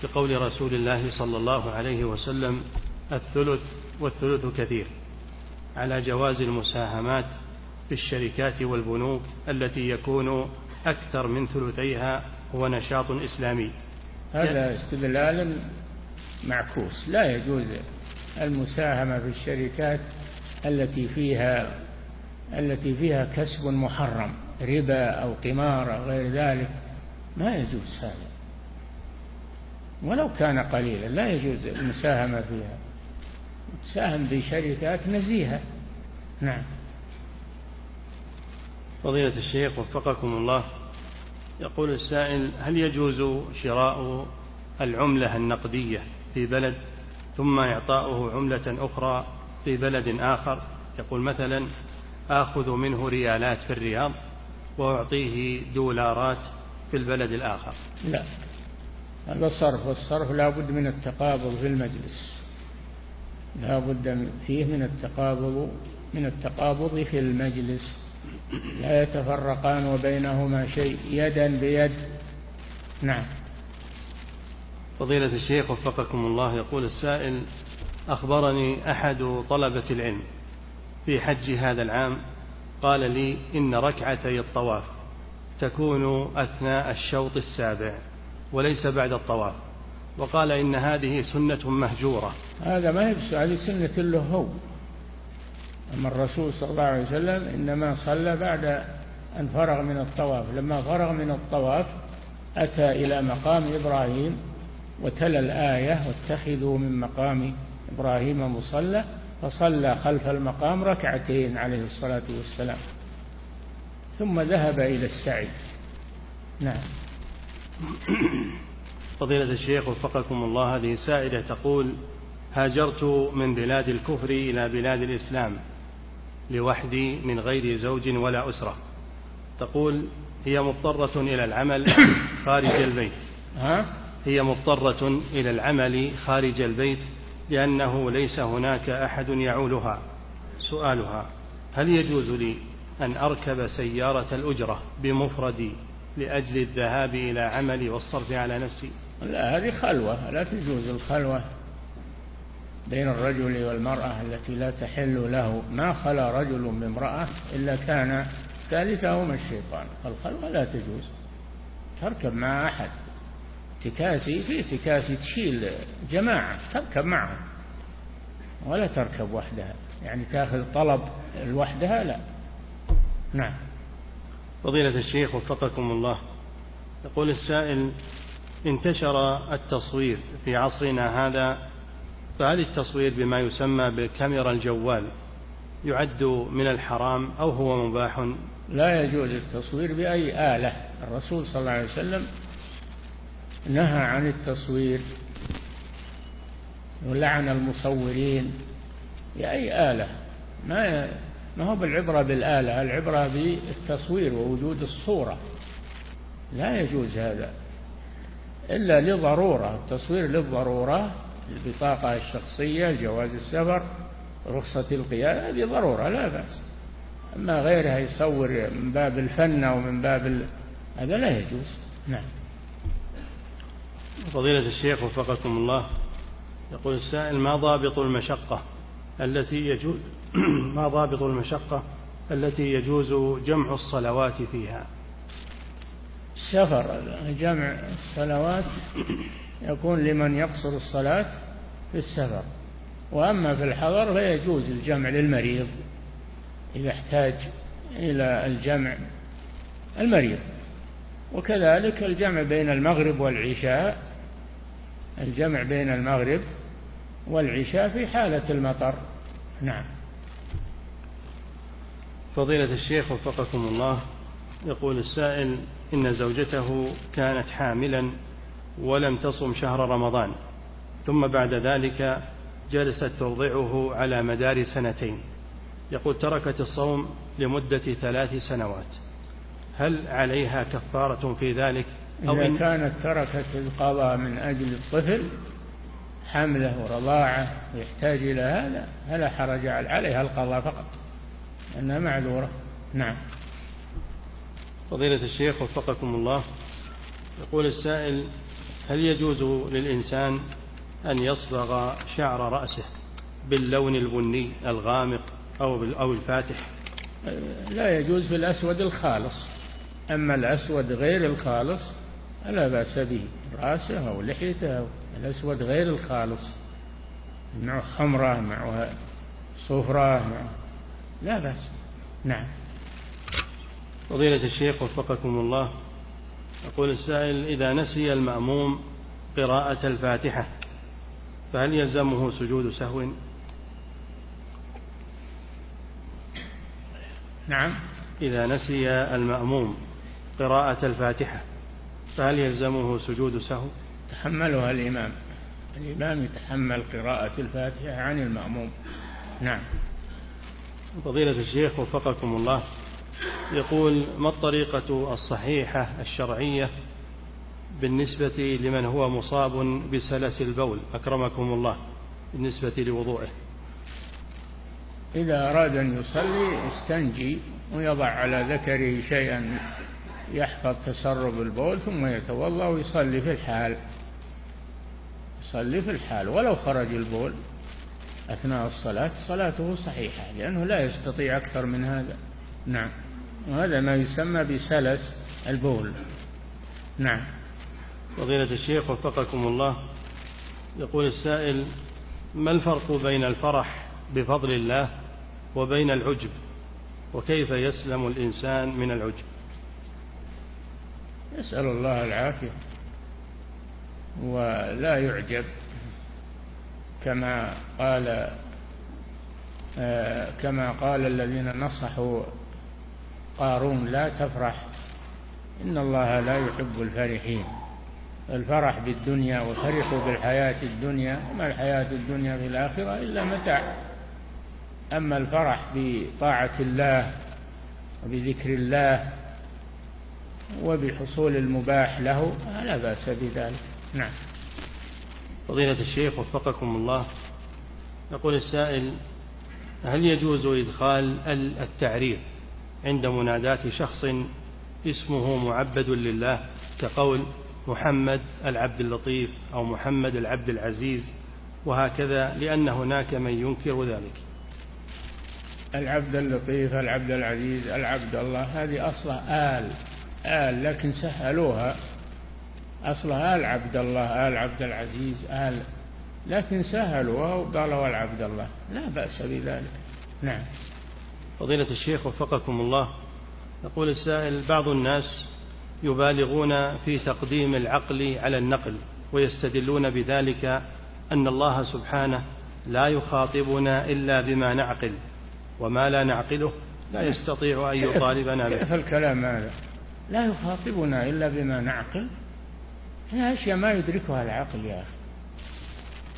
بقول رسول الله صلى الله عليه وسلم الثلث والثلث كثير على جواز المساهمات في الشركات والبنوك التي يكون أكثر من ثلثيها هو نشاط إسلامي. هذا استدلال معكوس. لا يجوز المساهمة في الشركات التي فيها التي فيها كسب محرم ربا أو قمار أو غير ذلك. ما يجوز هذا. ولو كان قليلا لا يجوز المساهمة فيها. تساهم بشركات نزيهة. نعم. فضيلة الشيخ وفقكم الله. يقول السائل هل يجوز شراء العملة النقدية في بلد ثم إعطاؤه عملة أخرى في بلد آخر؟ يقول مثلا آخذ منه ريالات في الرياض وأعطيه دولارات في البلد الآخر. لا هذا صرف والصرف لا بد من التقابض في المجلس. لا بد فيه من التقابض من التقابض في المجلس. لا يتفرقان وبينهما شيء يدا بيد. نعم. فضيلة الشيخ وفقكم الله يقول السائل أخبرني أحد طلبة العلم في حج هذا العام قال لي إن ركعتي الطواف تكون أثناء الشوط السابع وليس بعد الطواف وقال إن هذه سنة مهجورة. هذا ما يبس هذه سنة له هو أما الرسول صلى الله عليه وسلم إنما صلى بعد أن فرغ من الطواف. لما فرغ من الطواف أتى إلى مقام إبراهيم وتلا الآية واتخذوا من مقام إبراهيم مصلى فصلى خلف المقام ركعتين عليه الصلاة والسلام. ثم ذهب إلى السعي. نعم. فضيلة الشيخ وفقكم الله هذه سائلة تقول هاجرت من بلاد الكفر إلى بلاد الإسلام. لوحدي من غير زوج ولا أسرة. تقول هي مضطرة إلى العمل خارج البيت. ها؟ هي مضطرة إلى العمل خارج البيت لأنه ليس هناك أحد يعولها. سؤالها هل يجوز لي أن أركب سيارة الأجرة بمفردي لأجل الذهاب إلى عملي والصرف على نفسي؟ لا هذه خلوة لا تجوز الخلوة. بين الرجل والمرأة التي لا تحل له ما خلا رجل بامرأة إلا كان ثالثهما الشيطان. الخلوة لا تجوز. تركب مع أحد. تكاسي في تكاسي تشيل جماعة تركب معهم ولا تركب وحدها. يعني تاخذ طلب لوحدها لا. نعم. فضيلة الشيخ وفقكم الله. يقول السائل انتشر التصوير في عصرنا هذا فهل التصوير بما يسمى بكاميرا الجوال يعد من الحرام أو هو مباح. لا يجوز التصوير بأي آلة. الرسول صلى الله عليه وسلم نهى عن التصوير ولعن المصورين بأي آلة. ما ما هو بالعبرة بالآلة العبرة بالتصوير ووجود الصورة. لا يجوز هذا إلا لضرورة التصوير للضرورة البطاقة الشخصية جواز السفر رخصة القيادة هذه ضرورة لا بأس. أما غيرها يصور من باب الفن أو من باب ال... هذا لا يجوز. نعم. فضيلة الشيخ وفقكم الله يقول السائل ما ضابط المشقة التي يجوز ما ضابط المشقة التي يجوز جمع الصلوات فيها؟ السفر جمع الصلوات يكون لمن يقصر الصلاة في السفر. وأما في الحضر فيجوز الجمع للمريض إذا احتاج إلى الجمع المريض. وكذلك الجمع بين المغرب والعشاء الجمع بين المغرب والعشاء في حالة المطر. نعم. فضيلة الشيخ وفقكم الله يقول السائل إن زوجته كانت حاملا ولم تصم شهر رمضان. ثم بعد ذلك جلست ترضعه على مدار سنتين. يقول تركت الصوم لمدة ثلاث سنوات. هل عليها كفارة في ذلك؟ أو إذا إن كانت تركت القضاء من أجل الطفل حملة ورضاعة ويحتاج إلى هذا فلا حرج عليها القضاء فقط. أنها معذورة. نعم. فضيلة الشيخ وفقكم الله يقول السائل هل يجوز للإنسان أن يصبغ شعر رأسه باللون البني الغامق أو أو الفاتح؟ لا يجوز في الأسود الخالص. أما الأسود غير الخالص فلا بأس به رأسه أو لحيته أو الأسود غير الخالص. معه حمرة معه صفرة معه لا بأس. نعم. فضيلة الشيخ وفقكم الله. يقول السائل إذا نسي المأموم قراءة الفاتحة فهل يلزمه سجود سهو؟ نعم. إذا نسي المأموم قراءة الفاتحة فهل يلزمه سجود سهو؟ تحملها الإمام. الإمام يتحمل قراءة الفاتحة عن المأموم. نعم. فضيلة الشيخ وفقكم الله. يقول ما الطريقة الصحيحة الشرعية بالنسبة لمن هو مصاب بسلس البول؟ أكرمكم الله. بالنسبة لوضوءه إذا أراد أن يصلي استنجي ويضع على ذكره شيئا يحفظ تسرب البول ثم يتوضأ ويصلي في الحال. يصلي في الحال. ولو خرج البول أثناء الصلاة صلاته صحيحة لأنه لا يستطيع أكثر من هذا. نعم. وهذا ما يسمى بسلس البول. نعم. فضيلة الشيخ وفقكم الله يقول السائل ما الفرق بين الفرح بفضل الله وبين العجب؟ وكيف يسلم الإنسان من العجب؟ يسأل الله العافية. ولا يعجب كما قال آه، كما قال الذين نصحوا قارون لا تفرح. إن الله لا يحب الفرحين. الفرح بالدنيا وفرحوا بالحياة الدنيا وما الحياة الدنيا في الآخرة إلا متاع. أما الفرح بطاعة الله وبذكر الله وبحصول المباح له لا بأس بذلك. نعم. فضيلة الشيخ وفقكم الله. يقول السائل هل يجوز إدخال التعريف؟ عند مناداة شخص اسمه معبد لله كقول محمد العبد اللطيف أو محمد العبد العزيز وهكذا لأن هناك من ينكر ذلك. العبد اللطيف العبد العزيز العبد الله هذه أصلها آل آل لكن سهلوها. أصلها آل عبد الله آل عبد العزيز آل لكن سهلوها وقالوا العبد الله. لا بأس بذلك. نعم. فضيلة الشيخ وفقكم الله يقول السائل بعض الناس يبالغون في تقديم العقل على النقل ويستدلون بذلك أن الله سبحانه لا يخاطبنا إلا بما نعقل وما لا نعقله لا يستطيع أن يطالبنا به. كيف الكلام هذا. لا يخاطبنا إلا بما نعقل؟ هي أشياء ما يدركها العقل يا أخي.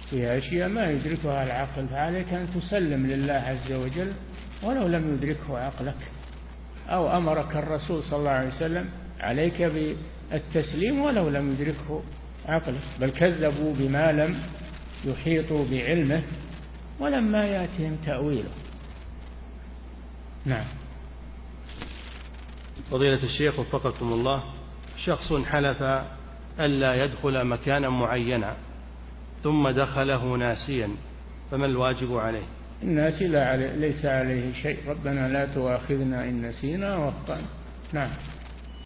فيها أشياء ما يدركها العقل فعليك أن تسلم لله عز وجل ولو لم يدركه عقلك أو أمرك الرسول صلى الله عليه وسلم عليك بالتسليم ولو لم يدركه عقلك. بل كذبوا بما لم يحيطوا بعلمه ولما يأتهم تأويله. نعم. فضيلة الشيخ وفقكم الله شخص حلف ألا يدخل مكانا معينا ثم دخله ناسيا فما الواجب عليه؟ الناس لا علي ليس عليه شيء. ربنا لا تؤاخذنا إن نسينا وأخطأنا. نعم.